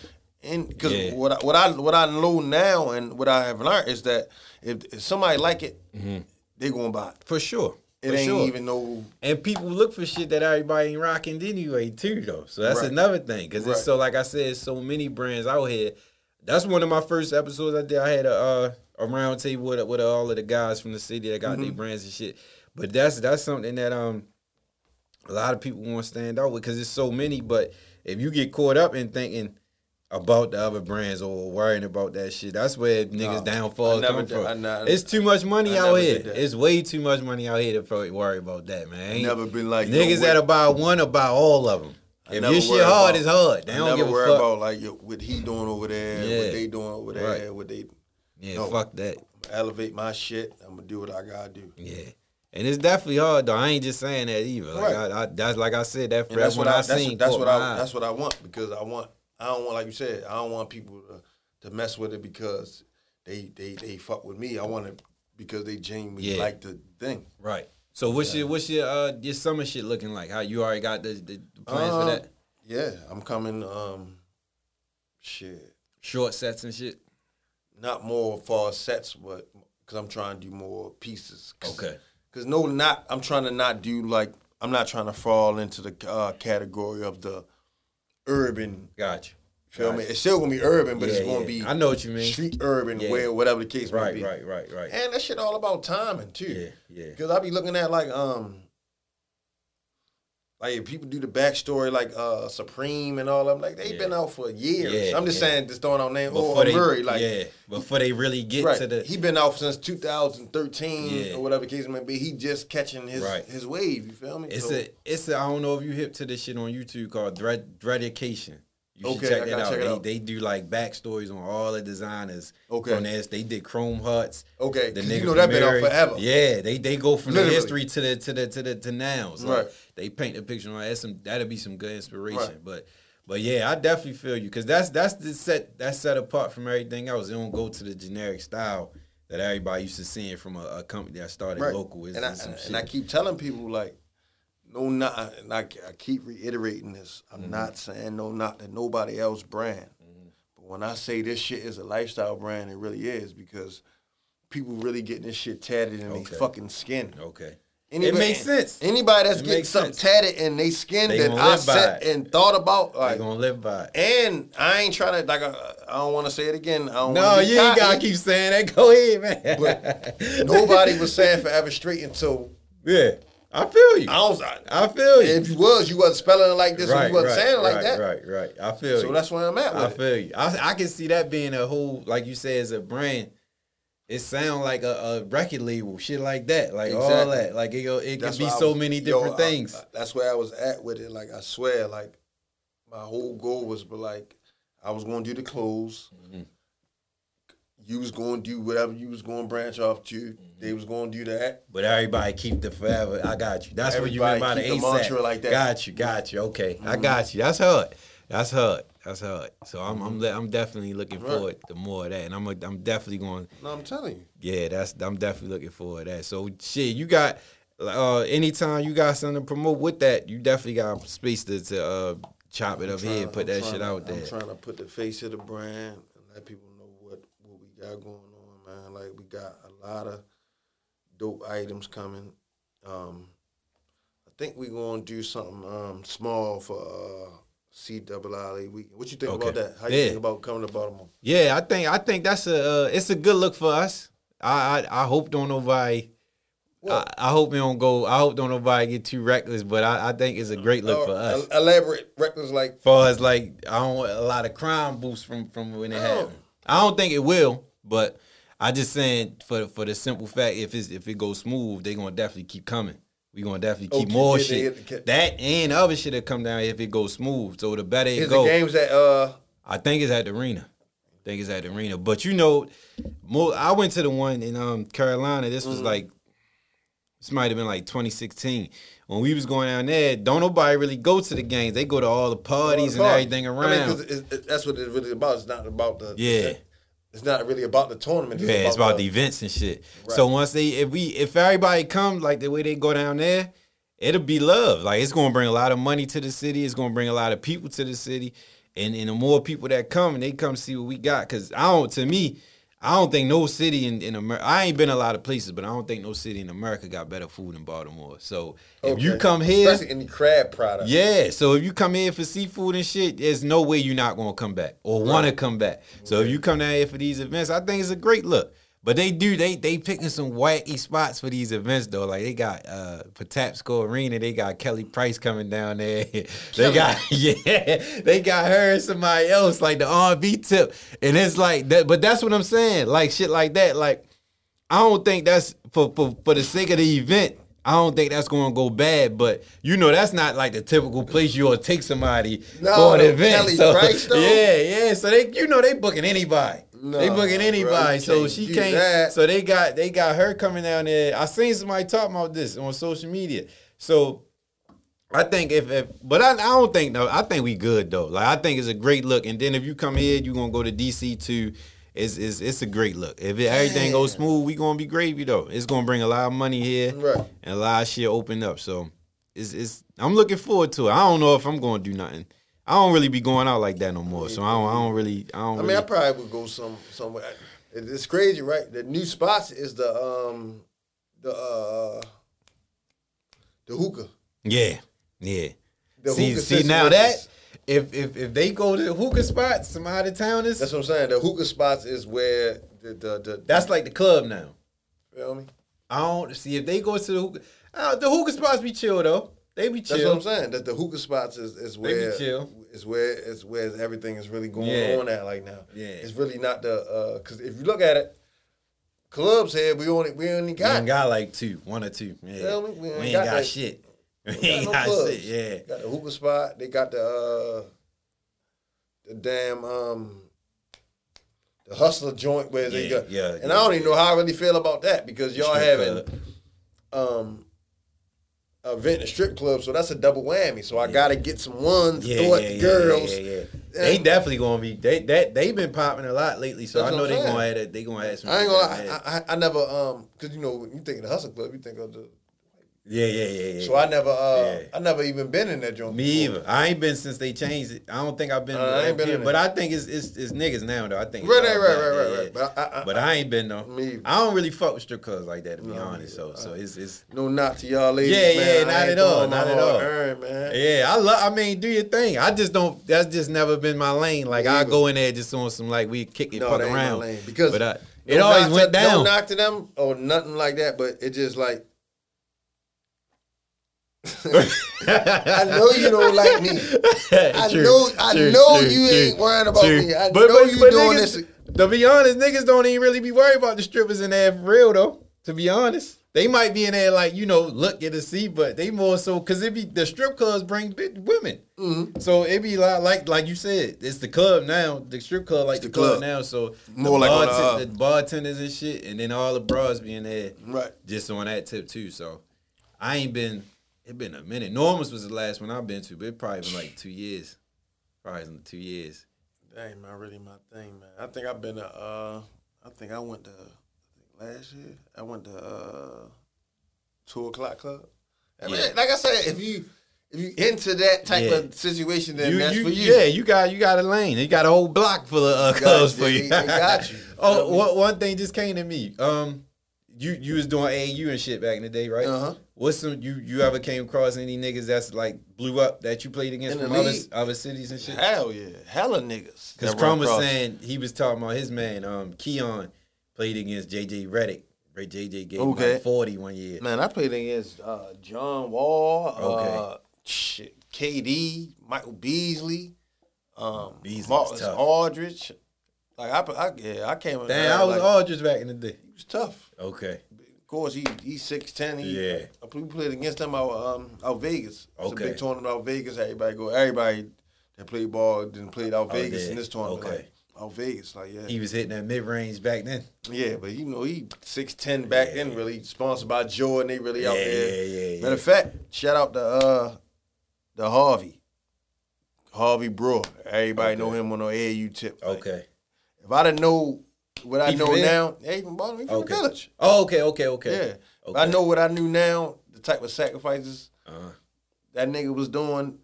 Speaker 4: And because
Speaker 3: Yeah.
Speaker 4: what I, what I what I know now and what I have learned is that if, if somebody like it,
Speaker 3: Mm-hmm.
Speaker 4: they gonna buy it.
Speaker 3: For sure.
Speaker 4: It
Speaker 3: For
Speaker 4: ain't
Speaker 3: sure.
Speaker 4: even no.
Speaker 3: And people look for shit that everybody ain't rocking anyway too, though. So that's
Speaker 4: Right.
Speaker 3: another thing, because
Speaker 4: Right.
Speaker 3: it's so like I said, so many brands out here. That's one of my first episodes I did. I had a uh, a round table with with all of the guys from the city that got their
Speaker 4: Mm-hmm.
Speaker 3: brands and shit. But that's that's something that um a lot of people want to stand out with because it's so many. But if you get caught up in thinking about the other brands or worrying about that shit, that's where niggas downfall
Speaker 4: I never
Speaker 3: come
Speaker 4: did-
Speaker 3: from.
Speaker 4: I not-
Speaker 3: it's too much money
Speaker 4: I
Speaker 3: out here. It's way too much money out here to worry about that, man.
Speaker 4: Never been like
Speaker 3: Niggas
Speaker 4: no,
Speaker 3: that about one about all of them.
Speaker 4: I
Speaker 3: If your shit hard,
Speaker 4: about-
Speaker 3: it's hard. They
Speaker 4: I
Speaker 3: don't
Speaker 4: never
Speaker 3: give a
Speaker 4: worry
Speaker 3: fuck.
Speaker 4: about like what he doing over there,
Speaker 3: Yeah.
Speaker 4: what they doing over there,
Speaker 3: Right.
Speaker 4: what they
Speaker 3: yeah,
Speaker 4: no.
Speaker 3: fuck that.
Speaker 4: elevate my shit. I'm gonna do what I gotta do.
Speaker 3: Yeah. And it's definitely hard though. I ain't just saying that either. Like
Speaker 4: Right.
Speaker 3: I, I, that's like I said, that
Speaker 4: that's
Speaker 3: one
Speaker 4: what I,
Speaker 3: I, seen.
Speaker 4: that's what I that's what I want because I want I don't want like you said I don't want people to, to mess with it because they they they fuck with me. I want it because they genuinely
Speaker 3: Yeah.
Speaker 4: like the thing.
Speaker 3: Right. So what's your what's your uh your summer shit looking like? How you already got the, the plans for
Speaker 4: Uh,
Speaker 3: that?
Speaker 4: Yeah, I'm coming. Um, shit,
Speaker 3: Short sets and shit.
Speaker 4: not more far sets, but because I'm trying to do more pieces. Cause,
Speaker 3: Okay.
Speaker 4: Because no, not I'm trying to not do like I'm not trying to fall into the uh, category of the urban.
Speaker 3: Got you.
Speaker 4: Feel
Speaker 3: Got
Speaker 4: me? It's still gonna be urban, but
Speaker 3: Yeah,
Speaker 4: it's gonna
Speaker 3: yeah.
Speaker 4: be.
Speaker 3: I know what you mean.
Speaker 4: Street urban,
Speaker 3: Yeah.
Speaker 4: where whatever the case
Speaker 3: Right,
Speaker 4: may be.
Speaker 3: right, right, right.
Speaker 4: And that shit all about timing too.
Speaker 3: Yeah, yeah.
Speaker 4: Because I be looking at like um like if people do the backstory like uh Supreme and all of them, like they
Speaker 3: Yeah.
Speaker 4: been out for years.
Speaker 3: Yeah,
Speaker 4: I'm just
Speaker 3: yeah.
Speaker 4: saying just throwing out name
Speaker 3: Before
Speaker 4: or
Speaker 3: they,
Speaker 4: Murray, like
Speaker 3: yeah, before they really get
Speaker 4: right.
Speaker 3: to the
Speaker 4: he been out since 2013
Speaker 3: Yeah.
Speaker 4: or whatever case it may be. He just catching his
Speaker 3: Right.
Speaker 4: his wave. You feel me?
Speaker 3: It's
Speaker 4: So-
Speaker 3: a it's a I don't know if you hip to this shit on YouTube called Dread Dreadication. You should
Speaker 4: Okay,
Speaker 3: check
Speaker 4: I
Speaker 3: that out.
Speaker 4: check
Speaker 3: they,
Speaker 4: out.
Speaker 3: they do like backstories on all the designers
Speaker 4: Okay.
Speaker 3: from this. They did Chrome Hearts.
Speaker 4: Okay,
Speaker 3: the nigga
Speaker 4: you know that been out forever.
Speaker 3: Yeah, they they go from
Speaker 4: Literally.
Speaker 3: the history to the to the to the to now. So
Speaker 4: Right.
Speaker 3: they paint the picture on that's some that'll be some good inspiration.
Speaker 4: Right.
Speaker 3: But but yeah, I definitely feel you because that's that's the set that's set apart from everything else. It don't go to the generic style that everybody used to seeing from a, a company that started
Speaker 4: right.
Speaker 3: local. It's,
Speaker 4: and, I, and, and I keep telling people like, no, not. And I, I keep reiterating this. I'm
Speaker 3: Mm-hmm.
Speaker 4: not saying no, not to nobody else brand. But when I say this shit is a lifestyle brand, it really is because people really getting this shit tatted in
Speaker 3: Okay.
Speaker 4: their fucking skin.
Speaker 3: okay.
Speaker 4: Anybody,
Speaker 3: it makes sense.
Speaker 4: Anybody that's
Speaker 3: It
Speaker 4: getting something
Speaker 3: sense.
Speaker 4: tatted in their skin
Speaker 3: They
Speaker 4: that I sat and thought about,
Speaker 3: They
Speaker 4: like,
Speaker 3: gonna live by it.
Speaker 4: and I ain't trying to like. I, I don't want to say it again. I don't
Speaker 3: No, you ain't gotta keep saying that. Go ahead, man.
Speaker 4: Nobody was saying forever straight until
Speaker 3: yeah, I feel you.
Speaker 4: I was. I,
Speaker 3: I feel you.
Speaker 4: if you was, you wasn't spelling it like this, or you wasn't
Speaker 3: right,
Speaker 4: saying it like
Speaker 3: right,
Speaker 4: that.
Speaker 3: Right, right, I feel
Speaker 4: So
Speaker 3: you.
Speaker 4: So that's where I'm at with
Speaker 3: I
Speaker 4: it.
Speaker 3: feel you. I, I can see that being a whole, like you said, as a brand. It sound like a, a record label, shit like that, like all that. Like it, go- it could
Speaker 4: That's
Speaker 3: be so
Speaker 4: was-
Speaker 3: many
Speaker 4: yo,
Speaker 3: different
Speaker 4: I-
Speaker 3: things.
Speaker 4: I- that's where I was at with it. Like I swear, like my whole goal was, but like I was going to do the clothes.
Speaker 3: Mm-hmm.
Speaker 4: You was going to do whatever you was going to branch off to. They was going to do that.
Speaker 3: But everybody keep the forever. I got you. That's what you meant by
Speaker 4: Everybody
Speaker 3: the
Speaker 4: keep the mantra like that.
Speaker 3: Got you, got you. Okay,
Speaker 4: Mm-hmm.
Speaker 3: I got you. That's hard. That's hard. That's hard. So I'm I'm I'm definitely looking
Speaker 4: Right.
Speaker 3: forward to more of that, and I'm a, I'm definitely going.
Speaker 4: No, I'm telling you.
Speaker 3: Yeah, that's I'm definitely looking forward to that. So shit, you got uh anytime you got something to promote with that, you definitely got space to, to uh chop it up here, and put
Speaker 4: I'm
Speaker 3: that
Speaker 4: trying
Speaker 3: shit
Speaker 4: to-
Speaker 3: out there.
Speaker 4: I'm trying to put the face of the brand and let people know what what we got going on, man. Like we got a lot of dope items coming. Um, I think we're gonna do something um, small for uh, CIAA weekend. What you think about that? How you
Speaker 3: Yeah.
Speaker 4: think about coming to Baltimore?
Speaker 3: Yeah, I think I think that's a uh, it's a good look for us. I I, I hope don't nobody. I, I hope it don't go. I hope don't nobody get too reckless, but I, I think it's a great look for
Speaker 4: Uh,
Speaker 3: us.
Speaker 4: Elaborate records like
Speaker 3: far as like I don't want a lot of crime boosts from from when it
Speaker 4: Oh.
Speaker 3: happened. I don't think it will, but I just saying for for the simple fact if it's if it goes smooth, they gonna definitely keep coming. We gonna definitely keep more shit.
Speaker 4: hit the
Speaker 3: that and other shit that come down if it goes smooth. So the better it
Speaker 4: is
Speaker 3: go.
Speaker 4: the games that uh
Speaker 3: I think it's at the arena. I think it's at the arena. But you know, mo I went to the one in um Carolina. This
Speaker 4: Mm-hmm.
Speaker 3: was like this might have been like 2016. When we was going down there, don't nobody really go to the games. They go to all the parties and everything around.
Speaker 4: I mean, 'cause it's, it's, that's what it's really about. It's not about the
Speaker 3: Yeah.
Speaker 4: It's not really about the tournament.
Speaker 3: Yeah, it's about the events and shit. So once they, if we, if everybody comes like the way they go down there, it'll be love. Like it's gonna bring a lot of money to the city. It's gonna bring a lot of people to the city, and and the more people that come and they come see what we got. Cause I don't, to me, I don't think no city in, in America. I ain't been a lot of places, but I don't think no city in America got better food than Baltimore. So if you come here,
Speaker 4: especially in crab product.
Speaker 3: yeah. So if you come here for seafood and shit, there's no way you're not gonna come back or want to come back. So if you come down here for these events, I think it's a great look. But they do they they picking some wacky spots for these events though. Like they got uh Patapsco Arena, they got Kelly Price coming down there. they got yeah, they got her and somebody else like the R&B tip, and it's like that. But that's what I'm saying. Like shit like that. Like I don't think that's for for for the sake of the event. I don't think that's going to go bad, but you know that's not like the typical place you will take somebody
Speaker 4: No,
Speaker 3: for an event.
Speaker 4: Kelly
Speaker 3: so,
Speaker 4: Price, though?
Speaker 3: yeah, yeah. So they, you know, they booking anybody. They
Speaker 4: No,
Speaker 3: booking anybody. so she can't.
Speaker 4: that.
Speaker 3: So they got they got her coming down there. I seen somebody talk about this on social media. So I think if, if but I, I don't think no, I think we good though. Like I think it's a great look. And then if you come here, you gonna go to DC too. It's, it's, it's a great look. If it, everything goes smooth, we gonna be gravy though. It's gonna bring a lot of money here
Speaker 4: Right.
Speaker 3: and a lot of shit open up. So it's, it's I'm looking forward to it. I don't know if I'm gonna do nothing. I don't really be going out like that no more. So I don't, I don't really I don't
Speaker 4: I mean,
Speaker 3: really
Speaker 4: I probably would go some somewhere. It's crazy, right? The new spots is the um the uh the hookah.
Speaker 3: Yeah. Yeah.
Speaker 4: The
Speaker 3: see
Speaker 4: hookah
Speaker 3: see now that if if if they go to the hookah spots, some out of towners,
Speaker 4: That's what I'm saying. The hookah spots is where the the, the
Speaker 3: that's like the club now.
Speaker 4: feel me.
Speaker 3: I don't see if they go to the hookah. Uh, the hookah spots be chill though. They be chill.
Speaker 4: That's what I'm saying. That the hookah spots is, is
Speaker 3: They
Speaker 4: where
Speaker 3: chill.
Speaker 4: is where is where everything is really going
Speaker 3: Yeah.
Speaker 4: on at like now.
Speaker 3: Yeah.
Speaker 4: It's really not the because if you look at it, clubs here we only we only
Speaker 3: We
Speaker 4: got
Speaker 3: ain't got like two, one or two. Yeah.
Speaker 4: Feel me?
Speaker 3: We ain't, got,
Speaker 4: that-
Speaker 3: shit. We
Speaker 4: we
Speaker 3: ain't
Speaker 4: got
Speaker 3: got,
Speaker 4: no clubs.
Speaker 3: shit. Yeah.
Speaker 4: Got the hookah spot. They got the uh the damn um the hustler joint where they
Speaker 3: Yeah,
Speaker 4: got
Speaker 3: yeah,
Speaker 4: and I don't even know how I really feel about that because y'all having um event in a strip club, so that's a double whammy. So I gotta get some ones,
Speaker 3: Yeah,
Speaker 4: throw at
Speaker 3: yeah,
Speaker 4: the
Speaker 3: yeah,
Speaker 4: girls.
Speaker 3: Yeah, yeah, yeah. They definitely gonna be. They that they've been popping a lot lately, so
Speaker 4: That's
Speaker 3: I know they gonna
Speaker 4: saying.
Speaker 3: have they gonna have some.
Speaker 4: I ain't gonna. I, I, I never um because you know when you think of the hustle club, you think of the
Speaker 3: Yeah, yeah, yeah, yeah.
Speaker 4: so I never uh
Speaker 3: Yeah.
Speaker 4: I never even been in that joint.
Speaker 3: Me
Speaker 4: before.
Speaker 3: either. I ain't been since they changed it. I don't think I've been.
Speaker 4: Uh, I ain't been in
Speaker 3: but. I think it's, it's it's niggas now though. I think
Speaker 4: Right,
Speaker 3: all
Speaker 4: right, right, right, right. But I, I,
Speaker 3: But I ain't been though.
Speaker 4: Me either.
Speaker 3: I don't really fuck with strip clubs like that to be
Speaker 4: No,
Speaker 3: honest. So so it's it's
Speaker 4: no not to y'all ladies.
Speaker 3: Yeah,
Speaker 4: man.
Speaker 3: yeah, not at all, not at all.
Speaker 4: earned, man.
Speaker 3: yeah. I love. I mean, do your thing. I just don't. That's just never been my lane. Like I go in there just on some like we kick it,
Speaker 4: No,
Speaker 3: fuck
Speaker 4: that ain't my
Speaker 3: around.
Speaker 4: lane. Because
Speaker 3: but I, it always went down.
Speaker 4: No knock to them or nothing like that, but it just like I know you don't like me. I know- I know you ain't worrying about me. I know you doing
Speaker 3: niggas,
Speaker 4: this-
Speaker 3: To be honest, niggas don't even really be worried about the strippers in there for real though. To be honest, they might be in there like you know looking to see, but they more so because it be the strip clubs bring big women.
Speaker 4: Mm-hmm.
Speaker 3: So it be like like like you said, it's the club now. The strip club like the,
Speaker 4: the
Speaker 3: club.
Speaker 4: club.
Speaker 3: now. So
Speaker 4: More
Speaker 3: the,
Speaker 4: like
Speaker 3: bartend-
Speaker 4: uh,
Speaker 3: the bartenders and shit, and then all the bras being there
Speaker 4: right.
Speaker 3: just on that tip too. So I ain't been. It been a minute. Normus was the last one I've been to, but it probably been like two years. Probably two years.
Speaker 4: That ain't my really my thing, man. I think I've been to uh I think I went to I think last year. I went to uh two o'clock club. I mean,
Speaker 3: Yeah.
Speaker 4: like I said, if you if you into that type
Speaker 3: Yeah.
Speaker 4: of situation, then
Speaker 3: You,
Speaker 4: that's
Speaker 3: you,
Speaker 4: for you.
Speaker 3: Yeah, you got you got a lane. You got a whole block full of uh, clubs for you.
Speaker 4: they got you.
Speaker 3: oh, one, one thing just came to me. Um, you you was doing AAU and shit back in the day, right?
Speaker 4: Uh-huh.
Speaker 3: What's some you you ever came across any niggas that's like blew up that you played against
Speaker 4: In
Speaker 3: from other other cities and shit?
Speaker 4: Hell yeah, hella niggas.
Speaker 3: Because Chrome was saying he was talking about his man, um, Keon, played against JJ Redick. Right, JJ gave him
Speaker 4: Okay.
Speaker 3: like 40 one year.
Speaker 4: Man, I played against uh, John Wall,
Speaker 3: Okay.
Speaker 4: uh, shit, KD, Michael Beasley, um,
Speaker 3: Beasley
Speaker 4: Marcus. Aldridge. Like I, I, yeah, I came.
Speaker 3: Damn, I was
Speaker 4: like,
Speaker 3: Aldridge back in the day.
Speaker 4: He was tough.
Speaker 3: Okay.
Speaker 4: Of course, he he's six ten.
Speaker 3: Yeah.
Speaker 4: we played against them out um out Vegas.
Speaker 3: Okay.
Speaker 4: It's a big tournament out Vegas. Everybody go. Everybody that played ball didn't play out
Speaker 3: Oh,
Speaker 4: Vegas
Speaker 3: yeah.
Speaker 4: in this tournament.
Speaker 3: Okay.
Speaker 4: Like, out Vegas, like yeah,
Speaker 3: He was hitting that mid range back then.
Speaker 4: yeah. But you know he six ten back then. Really sponsored by Jordan. They really out there.
Speaker 3: yeah, yeah,
Speaker 4: Matter
Speaker 3: yeah.
Speaker 4: of fact, shout out to uh the Harvey, Harvey Brewer. Everybody know him on the AAU tip. Like,
Speaker 3: Okay.
Speaker 4: If I didn't know what I
Speaker 3: He
Speaker 4: know now, yeah, from Baltimore, he from
Speaker 3: Okay.
Speaker 4: the village.
Speaker 3: Oh, okay, okay, okay.
Speaker 4: Yeah.
Speaker 3: Okay.
Speaker 4: I know what I knew now, the type of sacrifices
Speaker 3: Uh-huh.
Speaker 4: that nigga was doing,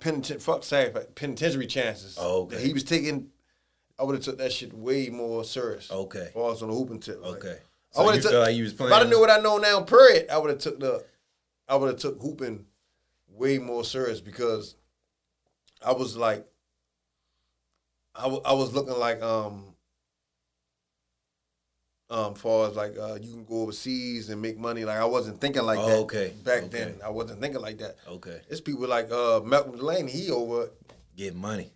Speaker 4: penitent, fuck sacrifice, penitentiary chances.
Speaker 3: Oh, okay.
Speaker 4: he was taking I would have took that shit way more serious.
Speaker 3: Okay.
Speaker 4: As far as on the hooping tip. like,
Speaker 3: Okay.
Speaker 4: I would've
Speaker 3: you
Speaker 4: took-
Speaker 3: like was?
Speaker 4: If I knew what I know now, period, I would have took the, I would have took hooping way more serious because I was like, I I was looking like um, um, far as like uh, you can go overseas and make money. Like I wasn't thinking like
Speaker 3: Oh,
Speaker 4: that.
Speaker 3: okay.
Speaker 4: Back
Speaker 3: Okay.
Speaker 4: then, I wasn't thinking like that.
Speaker 3: Okay.
Speaker 4: It's people like uh, Malcolm Delaney. He over.
Speaker 3: Get money.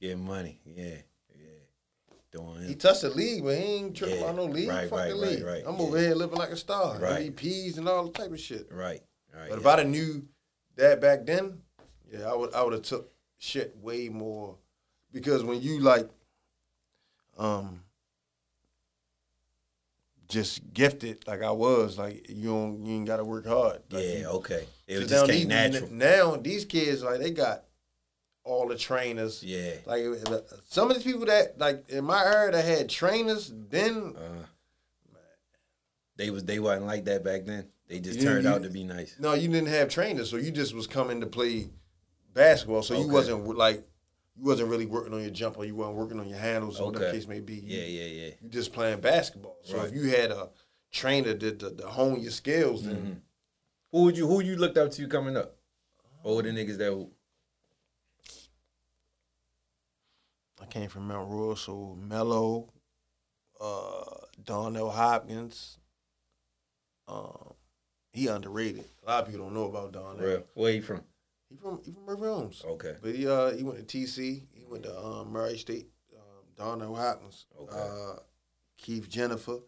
Speaker 3: Get money. Yeah. Yeah. Doing
Speaker 4: He touched the league, but he ain't tripping
Speaker 3: Yeah.
Speaker 4: about no league.
Speaker 3: Right,
Speaker 4: Fuck
Speaker 3: right,
Speaker 4: the league.
Speaker 3: right.
Speaker 4: I'm
Speaker 3: Yeah.
Speaker 4: over here living like a star.
Speaker 3: Right.
Speaker 4: MVPs and all the type of shit.
Speaker 3: Right. Right.
Speaker 4: But if. I'd have knew that back then, yeah, I would I would have took shit way more because when you like um just gifted like I was, like you don't you ain't gotta work hard. Like,
Speaker 3: yeah. Okay. It was just
Speaker 4: these-
Speaker 3: came natural.
Speaker 4: Now these kids like they got all the trainers.
Speaker 3: Yeah.
Speaker 4: Like some of these people that like in my era that had trainers, then
Speaker 3: Uh, they was they wasn't like that back then. They just turned
Speaker 4: you-
Speaker 3: out to be nice.
Speaker 4: No, you didn't have trainers, so you just was coming to play basketball. So you wasn't like you wasn't really working on your jumper. You weren't working on your handles or whatever
Speaker 3: Okay.
Speaker 4: the case may be. You,
Speaker 3: Yeah. Yeah. Yeah.
Speaker 4: You just playing basketball. So
Speaker 3: Right.
Speaker 4: if you had a trainer that to, to hone your skills, then
Speaker 3: Mm-hmm. Who would you who you looked up to coming up? Older niggas that would-
Speaker 4: I came from Mount Royal, so Mello, uh, Darnell Hopkins. Um, he underrated. A lot of people don't know about Darnell.
Speaker 3: real. Where you from?
Speaker 4: He from he from River Homes.
Speaker 3: Okay.
Speaker 4: But he uh he went to TC. He went to um, Murray State. Um, Darnell Hopkins.
Speaker 3: Okay.
Speaker 4: Uh, Keith Jennifer.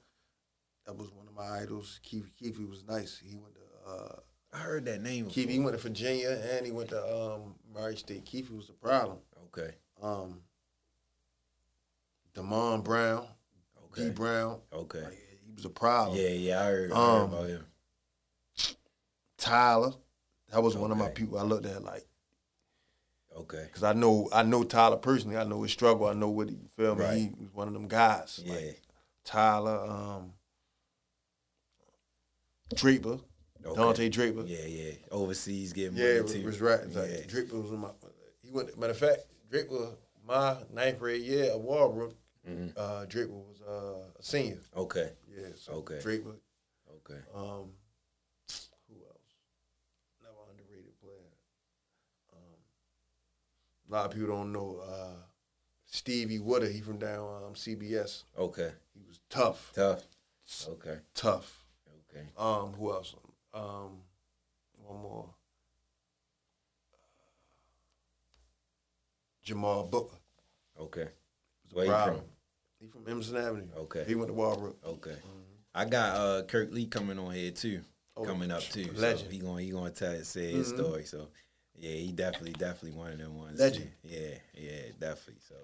Speaker 4: That was one of my idols. Keith Keith he was nice. He went to uh,
Speaker 3: I heard that name.
Speaker 4: Keith. He went to Virginia and he went to um, Murray State. Keith was a problem.
Speaker 3: Okay.
Speaker 4: Um, Damon Brown.
Speaker 3: Okay. D.
Speaker 4: Brown.
Speaker 3: Okay.
Speaker 4: Like, he was a problem.
Speaker 3: Yeah. Yeah. I heard, I heard
Speaker 4: Um,
Speaker 3: about him.
Speaker 4: Tyler. That was one of my people I looked at like.
Speaker 3: Okay.
Speaker 4: Cause I know I know Tyler personally. I know his struggle. I know what he feel me.
Speaker 3: Right.
Speaker 4: He was one of them guys.
Speaker 3: Yeah.
Speaker 4: Like Tyler, um, Draper,
Speaker 3: Okay.
Speaker 4: Dante Draper.
Speaker 3: Yeah. Yeah. Overseas getting
Speaker 4: Yeah,
Speaker 3: money
Speaker 4: was,
Speaker 3: too.
Speaker 4: was right. Like,
Speaker 3: Yeah.
Speaker 4: Draper was my. He went. Matter of fact, Draper, my ninth grade year at Walbrook.
Speaker 3: Mhm.
Speaker 4: Uh, Draper was uh, a senior.
Speaker 3: Okay.
Speaker 4: Yeah. So
Speaker 3: Okay.
Speaker 4: Draper.
Speaker 3: Okay.
Speaker 4: Um, who else? Another underrated player. Um, a lot of people don't know uh, Stevie Wooder. He from down um, CBS.
Speaker 3: Okay.
Speaker 4: He was tough,
Speaker 3: Tough. Okay.
Speaker 4: tough.
Speaker 3: Okay.
Speaker 4: Um, who else? Um, one more. Jamal Booker.
Speaker 3: Okay. Where you from?
Speaker 4: He from Edmondson Avenue.
Speaker 3: Okay.
Speaker 4: He went to Walbrook.
Speaker 3: Okay. I got uh Kirk Lee coming on here too.
Speaker 4: Oh,
Speaker 3: coming up too. So he going he gonna tell say his
Speaker 4: Mhm.
Speaker 3: story. So yeah, he definitely definitely one of them ones.
Speaker 4: Legend.
Speaker 3: Yeah, yeah, definitely. So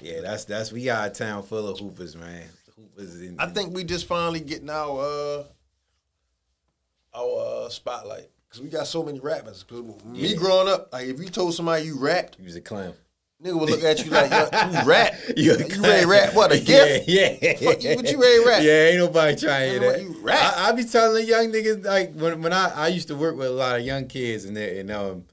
Speaker 3: yeah, that's that's we got a town full of hoopers, man. Hoopers in
Speaker 4: I think we just finally getting our uh, our uh, spotlight because we got so many rappers. 'Cause me
Speaker 3: Yeah.
Speaker 4: growing up, like if you told somebody you rapped,
Speaker 3: he was a clown.
Speaker 4: nigga would look at you like, "Yo, you rap?
Speaker 3: You a
Speaker 4: you ready rap? What a gift?
Speaker 3: Yeah, yeah.
Speaker 4: Fuck you, what you ready rap?
Speaker 3: Yeah, ain't nobody trying to hear
Speaker 4: Ain't
Speaker 3: that.
Speaker 4: you rap.
Speaker 3: I, I be telling the young niggas like when when I, I used to work with a lot of young kids and they, and um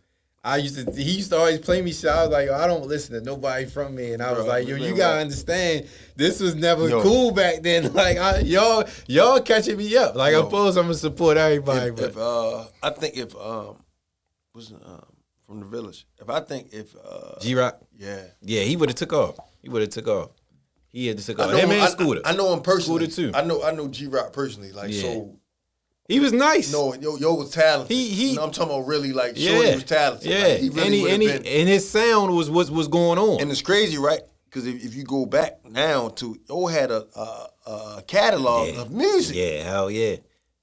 Speaker 3: I used to he used to always play me shit. I was like, I don't listen to nobody from me, and I was
Speaker 4: Bro,
Speaker 3: like, yo, you gotta understand, this was never
Speaker 4: Yo.
Speaker 3: cool back then. Like I, y'all y'all catching me up. Like
Speaker 4: Yo.
Speaker 3: I'm supposed I'm gonna support everybody,
Speaker 4: If,
Speaker 3: but
Speaker 4: if uh, I think if um, was um from the village. If I think if uh,
Speaker 3: G Rock,
Speaker 4: yeah,
Speaker 3: yeah, he would have took off. He would have took off. He had to took
Speaker 4: I
Speaker 3: off.
Speaker 4: know
Speaker 3: Him
Speaker 4: him, I,
Speaker 3: Scooter.
Speaker 4: I know him personally.
Speaker 3: Scooter, too.
Speaker 4: I know I know G Rock personally. Like
Speaker 3: Yeah.
Speaker 4: so.
Speaker 3: He was nice.
Speaker 4: No, yo, yo was talented.
Speaker 3: He- he-
Speaker 4: You know, I'm talking about really like
Speaker 3: yeah,
Speaker 4: Shorty was talented.
Speaker 3: Yeah,
Speaker 4: Like, he really
Speaker 3: and he, and, he,
Speaker 4: been-
Speaker 3: and his sound was what was going on.
Speaker 4: And it's crazy, right? Because if, if you go back now to Yo had a, a, a catalog
Speaker 3: Yeah.
Speaker 4: of music.
Speaker 3: Yeah, hell yeah.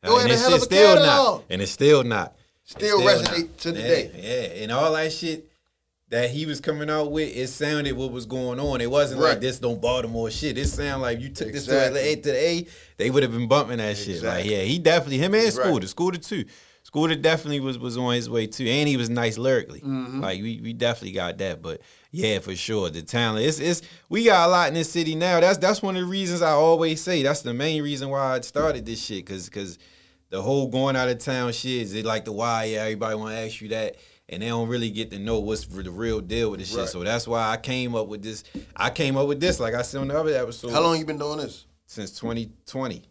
Speaker 4: Yo,
Speaker 3: and
Speaker 4: had a
Speaker 3: it's
Speaker 4: hell of a
Speaker 3: still
Speaker 4: catalog.
Speaker 3: not. And it's still not. It's
Speaker 4: Still resonate to
Speaker 3: yeah,
Speaker 4: today.
Speaker 3: Yeah, and all that shit that he was coming out with, it sounded what was going on. It wasn't
Speaker 4: Right.
Speaker 3: like this don't Baltimore shit. It sound like you took
Speaker 4: Exactly.
Speaker 3: this to the A to the A, they would have been bumping that shit. Like, yeah, he definitely him and
Speaker 4: Right.
Speaker 3: Scooter, Scooter too. Scooter definitely was was on his way too, and he was nice lyrically.
Speaker 4: Mm-hmm.
Speaker 3: Like we we definitely got that, but yeah, for sure, the talent. It's it's we got a lot in this city now. That's that's one of the reasons I always say. That's the main reason why I started this shit, cause cause the whole going out of town shit is it like the why? Yeah, everybody want to ask you that. And they don't really get to know what's the real deal with this shit. So that's why I came up with this. I came up with this, like I said on the other episode.
Speaker 4: How long you been doing this?
Speaker 3: Since 2020.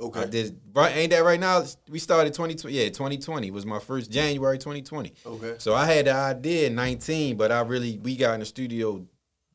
Speaker 4: Okay.
Speaker 3: I did right. Ain't that right now? We started 2020. Yeah, 2020 was my first January 2020.
Speaker 4: Okay.
Speaker 3: So I had the idea in 19, but I really we got in the studio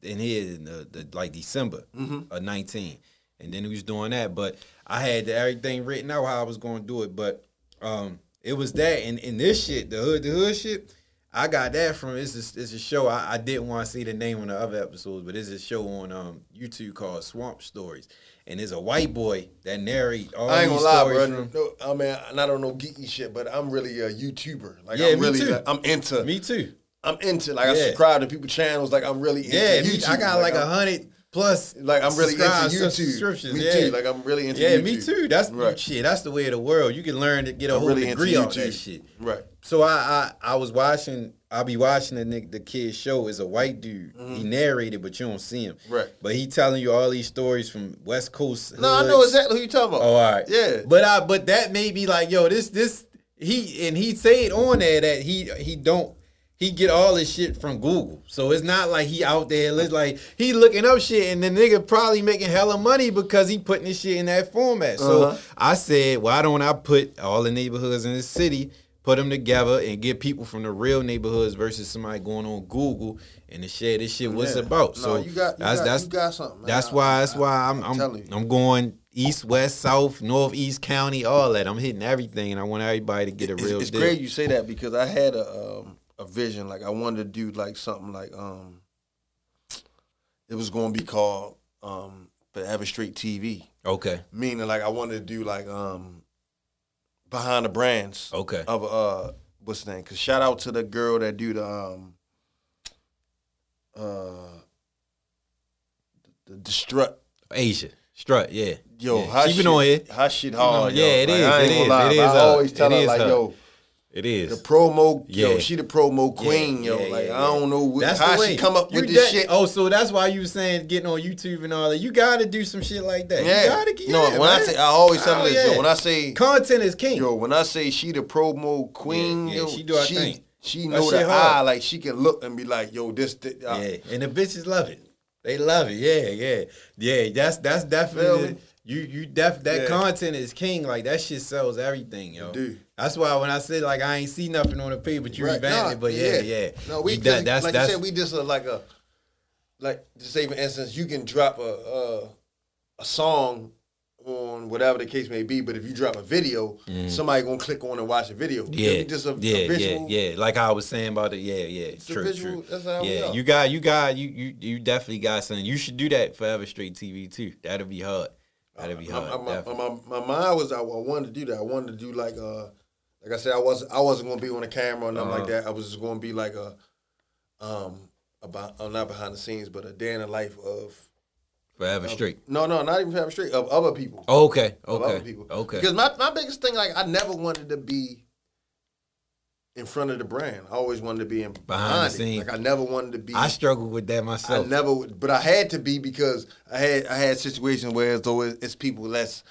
Speaker 3: in here in the, the like December
Speaker 4: Mm-hmm.
Speaker 3: of 19, and then we was doing that. But I had everything written out how I was going to do it. But um, it was that and, and this shit, the hood, the hood shit. I got that from it's a, it's a show. I, I didn't want to see the name on the other episodes, but it's a show on um YouTube called Swamp Stories, and there's a white boy that narrate all these stories.
Speaker 4: I ain't
Speaker 3: these
Speaker 4: gonna lie, bro.
Speaker 3: from.
Speaker 4: No, I mean, and I don't know geeky shit, but I'm really a YouTuber. Like,
Speaker 3: Yeah,
Speaker 4: I'm
Speaker 3: me
Speaker 4: really,
Speaker 3: too.
Speaker 4: like, I'm into,
Speaker 3: Me too.
Speaker 4: I'm into, like, I subscribe to people channels. Like, I'm really into
Speaker 3: Yeah,
Speaker 4: YouTube.
Speaker 3: I got like a
Speaker 4: I'm-
Speaker 3: hundred plus.
Speaker 4: Like, I'm really into YouTube.
Speaker 3: subscriptions.
Speaker 4: Me
Speaker 3: yeah.
Speaker 4: too. Like, I'm really into
Speaker 3: yeah,
Speaker 4: YouTube.
Speaker 3: me too. That's
Speaker 4: right.
Speaker 3: shit. That's the way of the world. You can learn to get a
Speaker 4: I'm
Speaker 3: whole
Speaker 4: really into
Speaker 3: degree
Speaker 4: YouTube.
Speaker 3: that shit.
Speaker 4: Right.
Speaker 3: So I, I I was watching. I'll be watching the nigga, the kid show. Is a white dude. He narrated, but you don't see him.
Speaker 4: Mm-hmm. Right.
Speaker 3: But he telling you all these stories from West Coast.
Speaker 4: No, I know exactly who you talking about.
Speaker 3: Oh, all right.
Speaker 4: Yeah.
Speaker 3: But I but that made me like, yo, this this he and he said on there that he he don't he get all his shit from Google. So it's not like he out there it's like he looking up shit and the nigga probably making hella money because he putting this shit in that format. So
Speaker 4: Uh-huh.
Speaker 3: I said, why don't I put all the neighborhoods in the city, put them together and get people from the real neighborhoods versus somebody going on Google and to share this shit what's
Speaker 4: Yeah.
Speaker 3: about.
Speaker 4: No,
Speaker 3: So
Speaker 4: you got- you
Speaker 3: that's
Speaker 4: got-
Speaker 3: that's
Speaker 4: you got something, man.
Speaker 3: That's why that's why I'm
Speaker 4: I'm
Speaker 3: I'm. I'm going east, west, south, north, east county, all that. I'm hitting everything, and I want everybody to get a real
Speaker 4: it's
Speaker 3: deal.
Speaker 4: great you say that because I had a um, a vision. Like, I wanted to do like something like um, it was going to be called um, Forever Straight TV.
Speaker 3: Okay,
Speaker 4: Meaning, like, I wanted to do like um, behind the brands.
Speaker 3: okay,
Speaker 4: of uh what's the name? Cause shout out to the girl that do the um uh the, the strut.
Speaker 3: Asia strut, yeah.
Speaker 4: Yo,
Speaker 3: yeah.
Speaker 4: how
Speaker 3: she
Speaker 4: shit,
Speaker 3: been on here.
Speaker 4: How shit hard.
Speaker 3: Yeah,
Speaker 4: yo.
Speaker 3: it
Speaker 4: like,
Speaker 3: is,
Speaker 4: I ain't
Speaker 3: it
Speaker 4: gonna
Speaker 3: is,
Speaker 4: lie,
Speaker 3: it is
Speaker 4: I
Speaker 3: her.
Speaker 4: always tell her like,
Speaker 3: her.
Speaker 4: yo,
Speaker 3: It
Speaker 4: the
Speaker 3: is.
Speaker 4: promo, yo, she the promo
Speaker 3: Yeah,
Speaker 4: queen, yo.
Speaker 3: yeah,
Speaker 4: like
Speaker 3: yeah,
Speaker 4: I don't know what,
Speaker 3: That's
Speaker 4: how
Speaker 3: the
Speaker 4: she come up
Speaker 3: You
Speaker 4: with this
Speaker 3: that-
Speaker 4: shit.
Speaker 3: Oh, so that's why you saying getting on YouTube and all that. You gotta do some shit like that.
Speaker 4: yeah.
Speaker 3: You gotta get
Speaker 4: no,
Speaker 3: yeah,
Speaker 4: when I say I always tell
Speaker 3: Oh,
Speaker 4: this,
Speaker 3: yeah.
Speaker 4: yo, when I say
Speaker 3: content is king.
Speaker 4: Yo, when I say she the promo queen,
Speaker 3: Yeah, yeah,
Speaker 4: yo,
Speaker 3: she do her
Speaker 4: she,
Speaker 3: thing.
Speaker 4: she
Speaker 3: That
Speaker 4: know the eye, like she can look and be like, yo, this, this uh,
Speaker 3: Yeah, and the bitches love it. They love it. Yeah, yeah, yeah. That's that's definitely? You. You def that
Speaker 4: Yeah.
Speaker 3: content is king. Like that shit sells everything, yo.
Speaker 4: do.
Speaker 3: That's why when I said like I ain't see nothing on the page, but you
Speaker 4: Right, nah,
Speaker 3: it. But yeah, yeah.
Speaker 4: No, we
Speaker 3: You-
Speaker 4: that,
Speaker 3: that's
Speaker 4: like
Speaker 3: that's
Speaker 4: you said, we just a, like a like to say for instance, you can drop a a, a song on whatever the case may be, but if you drop a video, somebody gonna click on and watch the video.
Speaker 3: Mm. yeah,
Speaker 4: just a, a
Speaker 3: yeah,
Speaker 4: visual.
Speaker 3: yeah, yeah. Like I was saying about it. Yeah, yeah.
Speaker 4: a
Speaker 3: True,
Speaker 4: visual-
Speaker 3: true.
Speaker 4: that's how
Speaker 3: yeah, you got, you got, you, you, you definitely got something. You should do that forever straight TV too. That'll be hard. That'll be
Speaker 4: My,
Speaker 3: hard.
Speaker 4: my,
Speaker 3: definitely.
Speaker 4: my, my mind was I, I wanted to do that. I wanted to do like uh like I said I wasn't I wasn't gonna be on the camera or nothing like
Speaker 3: Uh-huh.
Speaker 4: that. I was just gonna be like a um about uh, not behind the scenes, but a day in the life of
Speaker 3: forever straight.
Speaker 4: no no not even Forever Straight of other people.
Speaker 3: Okay,
Speaker 4: of other
Speaker 3: okay,
Speaker 4: people.
Speaker 3: okay.
Speaker 4: Because my, my biggest thing, like, I never wanted to be in front of the brand. I always wanted to be in behind,
Speaker 3: the scenes.
Speaker 4: Like I never wanted to be.
Speaker 3: I struggled with that myself.
Speaker 4: I never, but I had to be because I had I had situations where as though it's people that's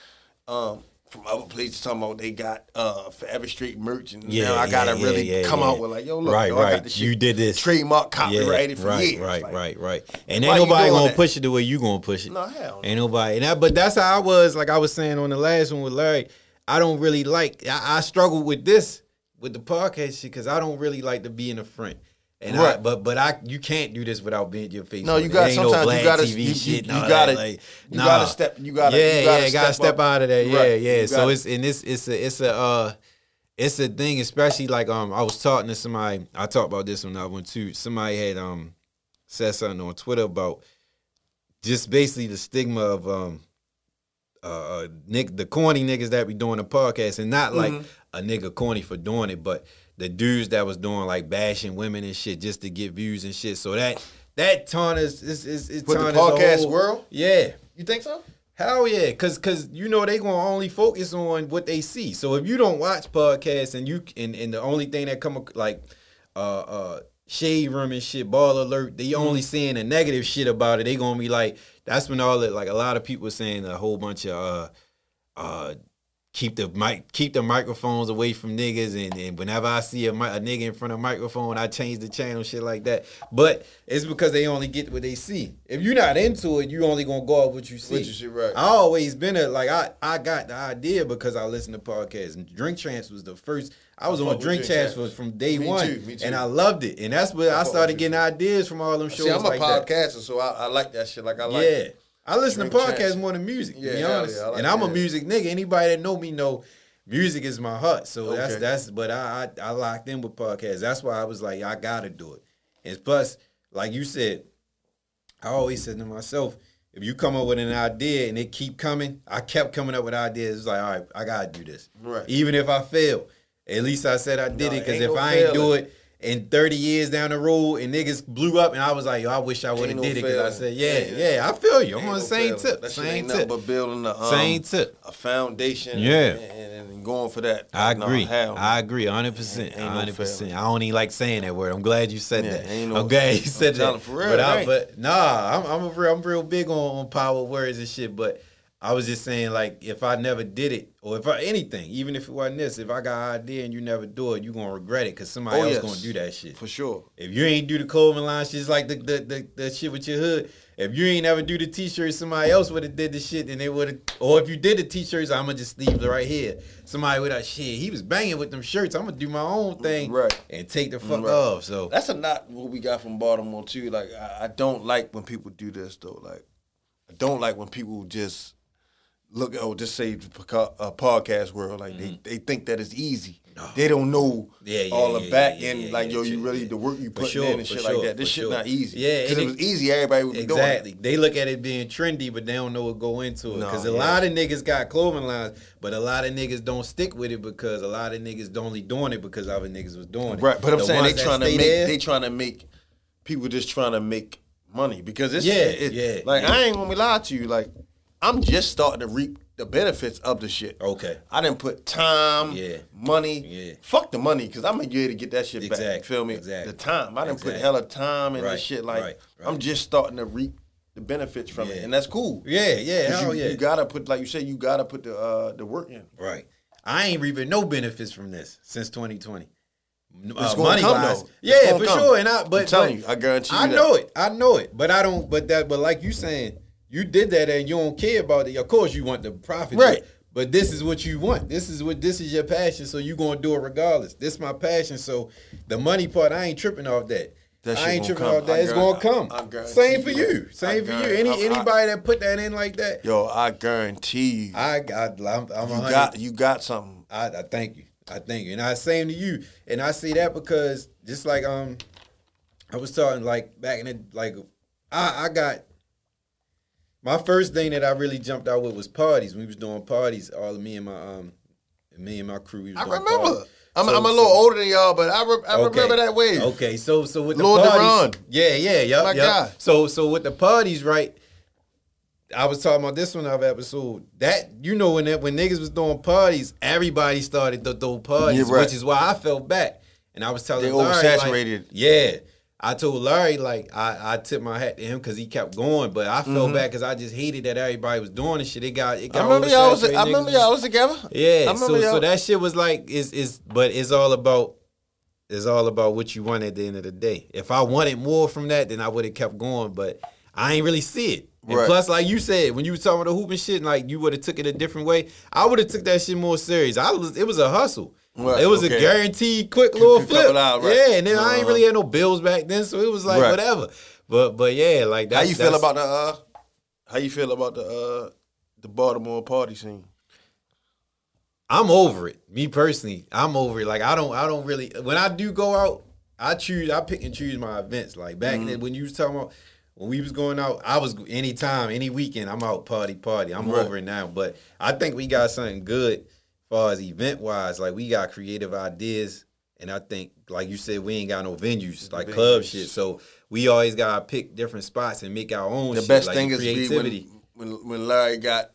Speaker 4: um, from other places talking about they got uh, Forever Straight merch, and
Speaker 3: Yeah,
Speaker 4: now I gotta
Speaker 3: yeah,
Speaker 4: really
Speaker 3: yeah,
Speaker 4: come out with like, yo, look,
Speaker 3: Right,
Speaker 4: yo, I
Speaker 3: right.
Speaker 4: got this shit
Speaker 3: You did this.
Speaker 4: trademark copyrighted for
Speaker 3: right,
Speaker 4: years.
Speaker 3: Right,
Speaker 4: Like,
Speaker 3: right, right. And ain't nobody gonna
Speaker 4: that?
Speaker 3: push it the way you gonna push it.
Speaker 4: No, hell no.
Speaker 3: Ain't nobody. And that, but that's how I was. Like I was saying on the last one with Larry. I don't really like. I, I struggle with this with the podcast shit because I don't really like to be in the front. And I,
Speaker 4: Right.
Speaker 3: but but I you can't do this without being your face.
Speaker 4: No, you got sometimes
Speaker 3: no
Speaker 4: you gotta
Speaker 3: TV
Speaker 4: you,
Speaker 3: shit.
Speaker 4: you,
Speaker 3: and
Speaker 4: you gotta
Speaker 3: like,
Speaker 4: you
Speaker 3: nah.
Speaker 4: gotta step you gotta
Speaker 3: yeah,
Speaker 4: you gotta
Speaker 3: yeah, gotta step
Speaker 4: up.
Speaker 3: out of that. Yeah,
Speaker 4: Right.
Speaker 3: yeah.
Speaker 4: You
Speaker 3: So it's and it's it's a it's a uh it's a thing, especially like um I was talking to somebody. I talked about this when I went to somebody had um said something on Twitter about just basically the stigma of um uh, uh Nick the corny niggas that be doing the podcast and not like
Speaker 4: Mm-hmm.
Speaker 3: A nigga corny for doing it, but the dudes that was doing like bashing women and shit just to get views and shit. So that that tarnished is is is
Speaker 4: With the podcast
Speaker 3: whole-
Speaker 4: world?
Speaker 3: Yeah.
Speaker 4: You think so?
Speaker 3: Hell yeah, cause cause you know they gonna only focus on what they see. So if you don't watch podcasts and you and, and the only thing that come like uh uh shade room and shit, Baller Alert, they only seeing the negative shit about it. They gonna be like, that's when all the like a lot of people saying a whole bunch of uh uh keep the mic, keep the microphones away from niggas, and, and whenever I see a, a nigga in front of a microphone, I change the channel, shit like that. But it's because they only get what they see. If you're not into it, you only gonna go off what you see.
Speaker 4: What you right.
Speaker 3: I always been a like I I got the idea because I listened to podcasts. And Drink Champs was the first. I was
Speaker 4: I
Speaker 3: on Drink Champs
Speaker 4: Champs.
Speaker 3: from, day
Speaker 4: Me
Speaker 3: one,
Speaker 4: too, me too.
Speaker 3: and I loved it. And that's where I,
Speaker 4: fuck
Speaker 3: started getting ideas from all them shows
Speaker 4: See, I'm a
Speaker 3: like that.
Speaker 4: podcaster, so I, I like that shit. Like I like.
Speaker 3: yeah. I listen to podcasts more than music, to
Speaker 4: Yeah,
Speaker 3: be honest.
Speaker 4: yeah, like
Speaker 3: and I'm a music nigga. Anybody that know me know music is my heart. So that's
Speaker 4: Okay.
Speaker 3: that's but I, I I locked in with podcasts. That's why I was like, I gotta do it. And plus, like you said, I always said to myself, if you come up with an idea and it keep coming, I kept coming up with ideas. It's like, all right, I gotta do this.
Speaker 4: Right.
Speaker 3: Even if I fail, at least I said I did
Speaker 4: No,
Speaker 3: it. Because if
Speaker 4: no
Speaker 3: I ain't do it in 30 years down the road and niggas blew up and I was like, yo, I wish I would have
Speaker 4: Ain't no
Speaker 3: did it. Because I said, yeah,
Speaker 4: Yeah.
Speaker 3: yeah, I feel you. I'm
Speaker 4: Ain't
Speaker 3: on the
Speaker 4: no
Speaker 3: same
Speaker 4: failing.
Speaker 3: tip.
Speaker 4: That
Speaker 3: Same tip.
Speaker 4: but building a um,
Speaker 3: Same tip.
Speaker 4: a foundation.
Speaker 3: Yeah.
Speaker 4: and, and, and going for that.
Speaker 3: I agree.
Speaker 4: no.
Speaker 3: I agree, hundred percent,
Speaker 4: Ain't- ain't
Speaker 3: hundred percent.
Speaker 4: failing.
Speaker 3: I don't even like saying that word. I'm glad you said
Speaker 4: Yeah,
Speaker 3: that. I'm glad you
Speaker 4: I'm
Speaker 3: said that.
Speaker 4: for real,
Speaker 3: but, I, but nah, I'm I'm a real, I'm real big on, on power words and shit. But I was just saying, like, if I never did it, or if I anything, even if it wasn't this, if I got an idea and you never do it, you gonna regret it because somebody
Speaker 4: Oh,
Speaker 3: else
Speaker 4: yes.
Speaker 3: gonna do that shit.
Speaker 4: for sure.
Speaker 3: If you ain't do the clothing line, shit's like the the, the the shit with your hood. If you ain't ever do the t-shirts, somebody else would have did the shit, and they would have. Or if you did the t-shirts, I'ma just leave it right here. Somebody would have shit. He was banging with them shirts. I'm gonna do my own mm, thing,
Speaker 4: Right.
Speaker 3: and take the fuck
Speaker 4: Right.
Speaker 3: off. So
Speaker 4: That's a not what we got from Baltimore too. Like I, I don't like when people do this though. Like I don't like when people just look oh just say the podca- uh, podcast world like they, they think that it's easy. They don't know
Speaker 3: Mm-hmm. Yeah, yeah,
Speaker 4: all
Speaker 3: yeah,
Speaker 4: the back
Speaker 3: yeah,
Speaker 4: end
Speaker 3: yeah,
Speaker 4: like yo you really the work you put
Speaker 3: sure,
Speaker 4: in and shit
Speaker 3: sure,
Speaker 4: like that. This shit
Speaker 3: sure.
Speaker 4: not easy.
Speaker 3: Yeah,
Speaker 4: because
Speaker 3: it-
Speaker 4: it was easy, everybody would be
Speaker 3: Exactly.
Speaker 4: doing it.
Speaker 3: They look at it being trendy, but they don't know what go into it.
Speaker 4: No,
Speaker 3: Because a lot of niggas got clothing lines, but a lot of niggas don't stick with it because a lot of niggas don't only doing it because other niggas was doing it.
Speaker 4: Right, but I'm
Speaker 3: The
Speaker 4: saying they trying to make
Speaker 3: there-
Speaker 4: they trying to make people just trying to make money because it's
Speaker 3: Yeah,
Speaker 4: it-
Speaker 3: yeah,
Speaker 4: like. I ain't gonna lie to you like I'm just starting to reap the benefits of the shit.
Speaker 3: Okay.
Speaker 4: I didn't put time,
Speaker 3: Yeah.
Speaker 4: money.
Speaker 3: Yeah.
Speaker 4: Fuck the money because I'm gonna get to get that shit back.
Speaker 3: Exactly,
Speaker 4: You feel me?
Speaker 3: exactly.
Speaker 4: The time I didn't
Speaker 3: Exactly.
Speaker 4: put hella time in
Speaker 3: Right,
Speaker 4: this shit. Like
Speaker 3: right,
Speaker 4: I'm just starting to reap the benefits from it, and that's cool.
Speaker 3: Yeah, yeah, hell
Speaker 4: you,
Speaker 3: yeah.
Speaker 4: you gotta put like you said, you gotta put the uh, the work in.
Speaker 3: Right. I ain't reaping no benefits from this since 2020.
Speaker 4: It's
Speaker 3: Uh, money
Speaker 4: come,
Speaker 3: wise,
Speaker 4: though.
Speaker 3: Yeah, for
Speaker 4: come.
Speaker 3: sure. And I, but
Speaker 4: I'm telling
Speaker 3: but
Speaker 4: you, I guarantee you
Speaker 3: I
Speaker 4: that.
Speaker 3: know it. I know it. But I don't. But that. But like you saying, you did that and you don't care about it. Of course, you want the profit,
Speaker 4: Right.
Speaker 3: But, but this is what you want. This is what this is your passion. So you gonna do it regardless. This is my passion. So the money part, I ain't tripping off that.
Speaker 4: That
Speaker 3: I ain't tripping
Speaker 4: come.
Speaker 3: off that.
Speaker 4: I
Speaker 3: it's gonna come.
Speaker 4: I guarantee
Speaker 3: Same for
Speaker 4: you
Speaker 3: you. Same
Speaker 4: I
Speaker 3: for you. Any
Speaker 4: I- I-
Speaker 3: anybody that put that in like that,
Speaker 4: Yo, I guarantee you,
Speaker 3: I got. I'm, I'm
Speaker 4: you
Speaker 3: hundred-
Speaker 4: got you got something.
Speaker 3: I, I thank you. I thank you. And I same to you. And I say that because just like um I was talking like back in the like I I got my first thing that I really jumped out with was parties. We was doing parties, all of me and my um me and my crew. We was
Speaker 4: I
Speaker 3: doing
Speaker 4: remember.
Speaker 3: parties.
Speaker 4: I'm,
Speaker 3: So-
Speaker 4: I'm a little
Speaker 3: so-
Speaker 4: older than y'all, but I, re- I
Speaker 3: Okay.
Speaker 4: remember that wave.
Speaker 3: Okay, so so with the
Speaker 4: Lil
Speaker 3: parties,
Speaker 4: Duran.
Speaker 3: yeah, yeah, yep,
Speaker 4: My
Speaker 3: yep.
Speaker 4: guy.
Speaker 3: So so with the parties, right? I was talking about this one of episode. That you know when that, when niggas was doing parties, everybody started to throw parties,
Speaker 4: Yeah, right.
Speaker 3: which is why I felt back. And I was telling
Speaker 4: They
Speaker 3: Larry,
Speaker 4: oversaturated.
Speaker 3: Like, yeah, I told Larry like I I tipped my hat to him because he kept going, but I felt back because I just hated that everybody was doing this shit. It got it
Speaker 4: Mm-hmm. I
Speaker 3: got.
Speaker 4: remember y'all was. I remember y'all was together.
Speaker 3: yeah, so
Speaker 4: y'all.
Speaker 3: so that shit was like is is but it's all about it's all about what you want at the end of the day. If I wanted more from that, then I would have kept going, but I ain't really see it. And
Speaker 4: Right.
Speaker 3: plus, like you said, when you was talking about the hooping shit, like you would have took it a different way. I would have took that shit more serious. I was it was a hustle.
Speaker 4: Right,
Speaker 3: It was a guaranteed quick little flip.
Speaker 4: out, right.
Speaker 3: Yeah, and then I ain't
Speaker 4: Uh-huh.
Speaker 3: really had no bills back then, so it was like
Speaker 4: Right.
Speaker 3: whatever. But but yeah, like
Speaker 4: how
Speaker 3: that's,
Speaker 4: you feel about the? uh How you feel about the uh the Baltimore party scene?
Speaker 3: I'm over it. Me personally, I'm over it. Like I don't, I don't really. When I do go out, I choose. I pick and choose my events. Like back
Speaker 4: Mm-hmm.
Speaker 3: then, when you was talking about when we was going out, I was anytime, any weekend. I'm out party, party. I'm over it now. But I think we got something good, far as event wise. Like we got creative ideas, and I think, like you said, we ain't got no venues like club shit. So we always gotta pick different spots and make our own.
Speaker 4: The
Speaker 3: shit,
Speaker 4: best
Speaker 3: like
Speaker 4: thing is
Speaker 3: creativity.
Speaker 4: when, when when Larry got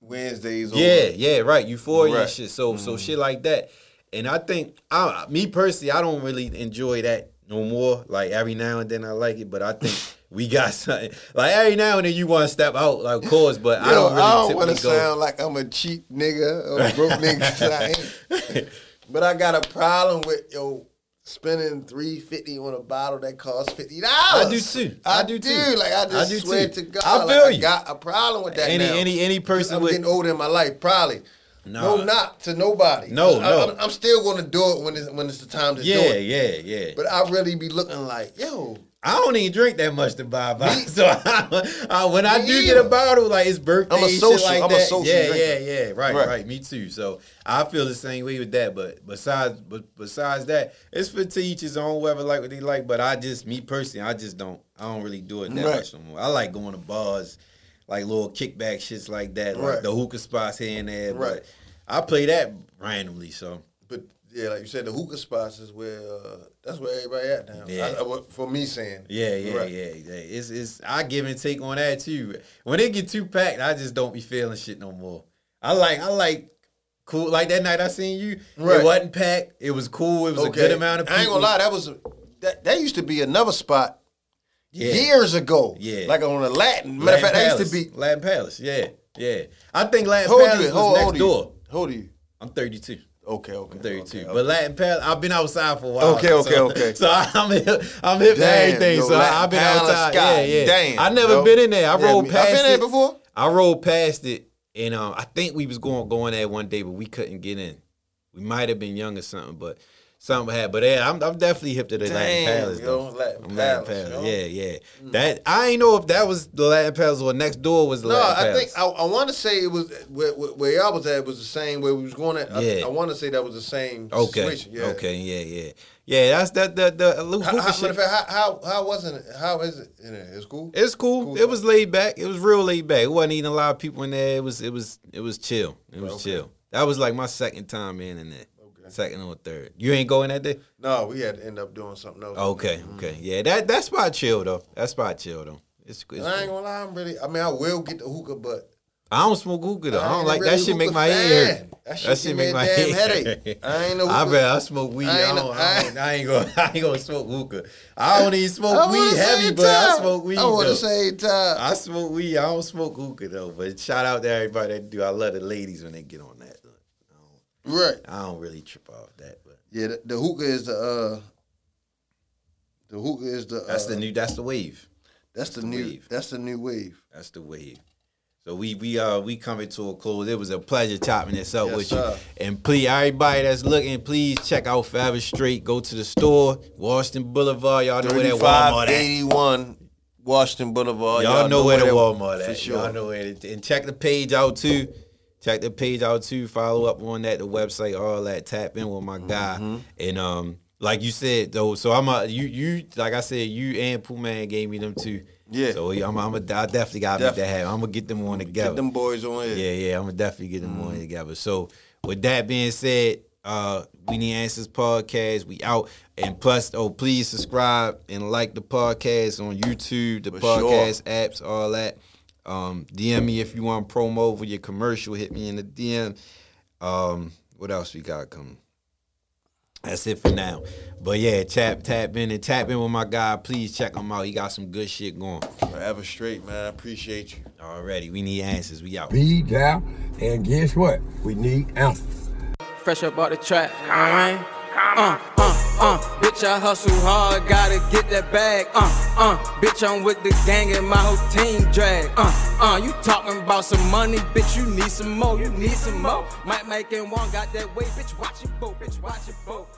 Speaker 4: Wednesdays. over.
Speaker 3: Yeah, yeah, right. Euphoria and
Speaker 4: Right.
Speaker 3: shit. So so mm-hmm. shit like that. And I think I me personally, I don't really enjoy that no more. Like every now and then I like it, but I think we got something. Like every now and then you want to step out, like of course, but I don't really
Speaker 4: I don't want to sound like I'm a cheap nigga or a broke nigga. I ain't. But I got a problem with yo spending three fifty on a bottle that costs fifty dollars.
Speaker 3: I do too.
Speaker 4: I,
Speaker 3: I
Speaker 4: do
Speaker 3: do
Speaker 4: too. Like I just
Speaker 3: I do
Speaker 4: swear
Speaker 3: too.
Speaker 4: to God,
Speaker 3: I
Speaker 4: like,
Speaker 3: feel
Speaker 4: I
Speaker 3: you.
Speaker 4: got a problem with that.
Speaker 3: Any
Speaker 4: now.
Speaker 3: any any person
Speaker 4: I'm
Speaker 3: with
Speaker 4: getting older in my life, probably.
Speaker 3: Nah.
Speaker 4: No knock to nobody.
Speaker 3: No,
Speaker 4: I,
Speaker 3: no.
Speaker 4: I'm, I'm still going to do it when it's when it's the time to do it.
Speaker 3: yeah yeah yeah.
Speaker 4: But I really be looking like, yo,
Speaker 3: I don't even drink that much to buy a bottle. So I, I, when I do get a bottle, like it's birthday,
Speaker 4: I'm a
Speaker 3: shit
Speaker 4: social-
Speaker 3: like
Speaker 4: I'm a social
Speaker 3: yeah,
Speaker 4: drinker.
Speaker 3: yeah, yeah. Right,
Speaker 4: Right.
Speaker 3: right, Me too. So I feel the same way with that. But besides, but besides that, it's for to each his own. Whoever like what they like. But I just, me personally, I just don't. I don't really do it that
Speaker 4: Right.
Speaker 3: much no more. I like going to bars, like little kickback shits like that, like
Speaker 4: Right.
Speaker 3: the hookah spots here and there.
Speaker 4: Right.
Speaker 3: But I play that randomly. So
Speaker 4: But yeah, like you said, the hookah spots is where uh, that's where everybody at now.
Speaker 3: Yeah.
Speaker 4: I- I- for me saying,
Speaker 3: Yeah, yeah,
Speaker 4: Right.
Speaker 3: yeah, yeah. It's it's I give and take on that too. When it get too packed, I just don't be feeling shit no more. I like I like cool like that night I seen you.
Speaker 4: Right.
Speaker 3: It wasn't packed. It was cool. It was a good amount of people.
Speaker 4: I ain't gonna lie, that was that, that used to be another spot
Speaker 3: Yeah.
Speaker 4: years ago.
Speaker 3: Yeah.
Speaker 4: like on a Latin. Matter of fact, that used to be.
Speaker 3: Latin Palace. Yeah, yeah. I think Latin
Speaker 4: Hold
Speaker 3: Palace
Speaker 4: you,
Speaker 3: was
Speaker 4: hold,
Speaker 3: next
Speaker 4: hold you.
Speaker 3: door.
Speaker 4: Hold you.
Speaker 3: I'm 32.
Speaker 4: Okay, okay.
Speaker 3: I'm 32.
Speaker 4: okay,
Speaker 3: But Latin Palace, I've been outside for a while.
Speaker 4: Okay, okay,
Speaker 3: so,
Speaker 4: okay.
Speaker 3: So I'm hip, I'm hip to
Speaker 4: Damn,
Speaker 3: everything.
Speaker 4: yo,
Speaker 3: so
Speaker 4: Latin
Speaker 3: I've been outside.
Speaker 4: God
Speaker 3: yeah, yeah.
Speaker 4: damn,
Speaker 3: I never
Speaker 4: yo.
Speaker 3: been in there. I
Speaker 4: Yeah,
Speaker 3: rolled past
Speaker 4: I've been there before.
Speaker 3: I rolled past it, and um, I think we was going going there one day, but we couldn't get in. We might have been young or something, but something had. But yeah, I'm, I'm definitely hip to the Latin Palace.
Speaker 4: yo,
Speaker 3: though.
Speaker 4: Latin
Speaker 3: I'm Latin
Speaker 4: Palace,
Speaker 3: Palace. Yeah, yeah. Mm. That I ain't know if that was the Latin Palace or next door was the
Speaker 4: No,
Speaker 3: Latin
Speaker 4: I
Speaker 3: Palace.
Speaker 4: think I, I want to say it was where, where, where y'all was at was the same where we was going at. I-
Speaker 3: Yeah.
Speaker 4: I, want to say that was the same
Speaker 3: Okay.
Speaker 4: situation. Yeah.
Speaker 3: Okay. Yeah. Yeah. Yeah. That's that. The the
Speaker 4: How, how,
Speaker 3: shit.
Speaker 4: fact, how, how how wasn't it? How is it in there? It's cool.
Speaker 3: It's cool.
Speaker 4: Cool.
Speaker 3: It was laid back. It was real laid back. It wasn't even a lot of people in there. It was it was it was chill. It was
Speaker 4: Okay.
Speaker 3: chill. That was like my second time in in there. Second or third. You ain't going that day?
Speaker 4: no, we had to end up doing something else.
Speaker 3: Okay, mm-hmm. okay. Yeah, that that spot chill though. That spot chill though. It's, it's
Speaker 4: I ain't gonna lie, I'm really. I mean, I will get the hookah, but
Speaker 3: I don't smoke hookah though. I,
Speaker 4: I
Speaker 3: don't like
Speaker 4: really
Speaker 3: that shit make my
Speaker 4: fan.
Speaker 3: head hurt.
Speaker 4: That shit give me a damn headache. I ain't no
Speaker 3: I bet I smoke weed.
Speaker 4: I
Speaker 3: I,
Speaker 4: ain't-
Speaker 3: don't, I, don't, I ain't gonna I ain't gonna smoke hookah. I don't even smoke weed heavy, but I smoke weed
Speaker 4: I want to say time.
Speaker 3: I smoke weed. I don't smoke hookah though. But shout out to everybody that do. I love the ladies when they get on that.
Speaker 4: Right.
Speaker 3: I don't really trip off that, but
Speaker 4: Yeah, the, the hookah is the. uh The hookah is the.
Speaker 3: that's
Speaker 4: uh,
Speaker 3: the new. That's the wave.
Speaker 4: That's the
Speaker 3: the
Speaker 4: new.
Speaker 3: wave.
Speaker 4: That's the new wave.
Speaker 3: That's the wave. So we we uh we coming to a close. It was a pleasure chopping this up
Speaker 4: Yes,
Speaker 3: with
Speaker 4: sir.
Speaker 3: you. And please, everybody that's looking, please check out Forever Straight. Go to the store, Washington Boulevard. Y'all know where that Walmart at.
Speaker 4: 8581 Washington Boulevard.
Speaker 3: Y'all, know, where the
Speaker 4: that-
Speaker 3: Walmart
Speaker 4: for sure.
Speaker 3: Y'all know where it And check the page out too. Check the page out too. Follow up on that, the website, all that. Tap in with my guy.
Speaker 4: Mm-hmm.
Speaker 3: And um, like you said though, so I'm a you you like I said, you and Pooh Man gave me them too.
Speaker 4: Yeah.
Speaker 3: So I'm I'm a, I definitely gotta make that happen. I'm gonna get them on together.
Speaker 4: Get them boys on here.
Speaker 3: Yeah, yeah, I'm gonna definitely get them on together. So with that being said, uh, we need answers podcast. We out. And plus, oh, please subscribe and like the podcast on YouTube, the
Speaker 4: For
Speaker 3: podcast apps, all that. Um, DM me if you want promo for your commercial. Hit me in the DM. Um, what else we got coming? That's it for now. But yeah, tap tap in and tap in with my guy. Please check him out. He got some good shit going.
Speaker 4: Forever straight, man. I appreciate you.
Speaker 3: Already, we need answers. We out.
Speaker 2: Be down, and guess what? We need answers.
Speaker 5: fresh up out the trap. Alright? Uh, uh, uh, bitch, I hustle hard, gotta get that bag. Uh, uh, bitch, I'm with the gang and my whole team drag. Uh, uh, you talking about some money, bitch, you need some more, you need some more. Mike, Mike, and one got that way, bitch, watch it, boat, bitch, watch it, boat.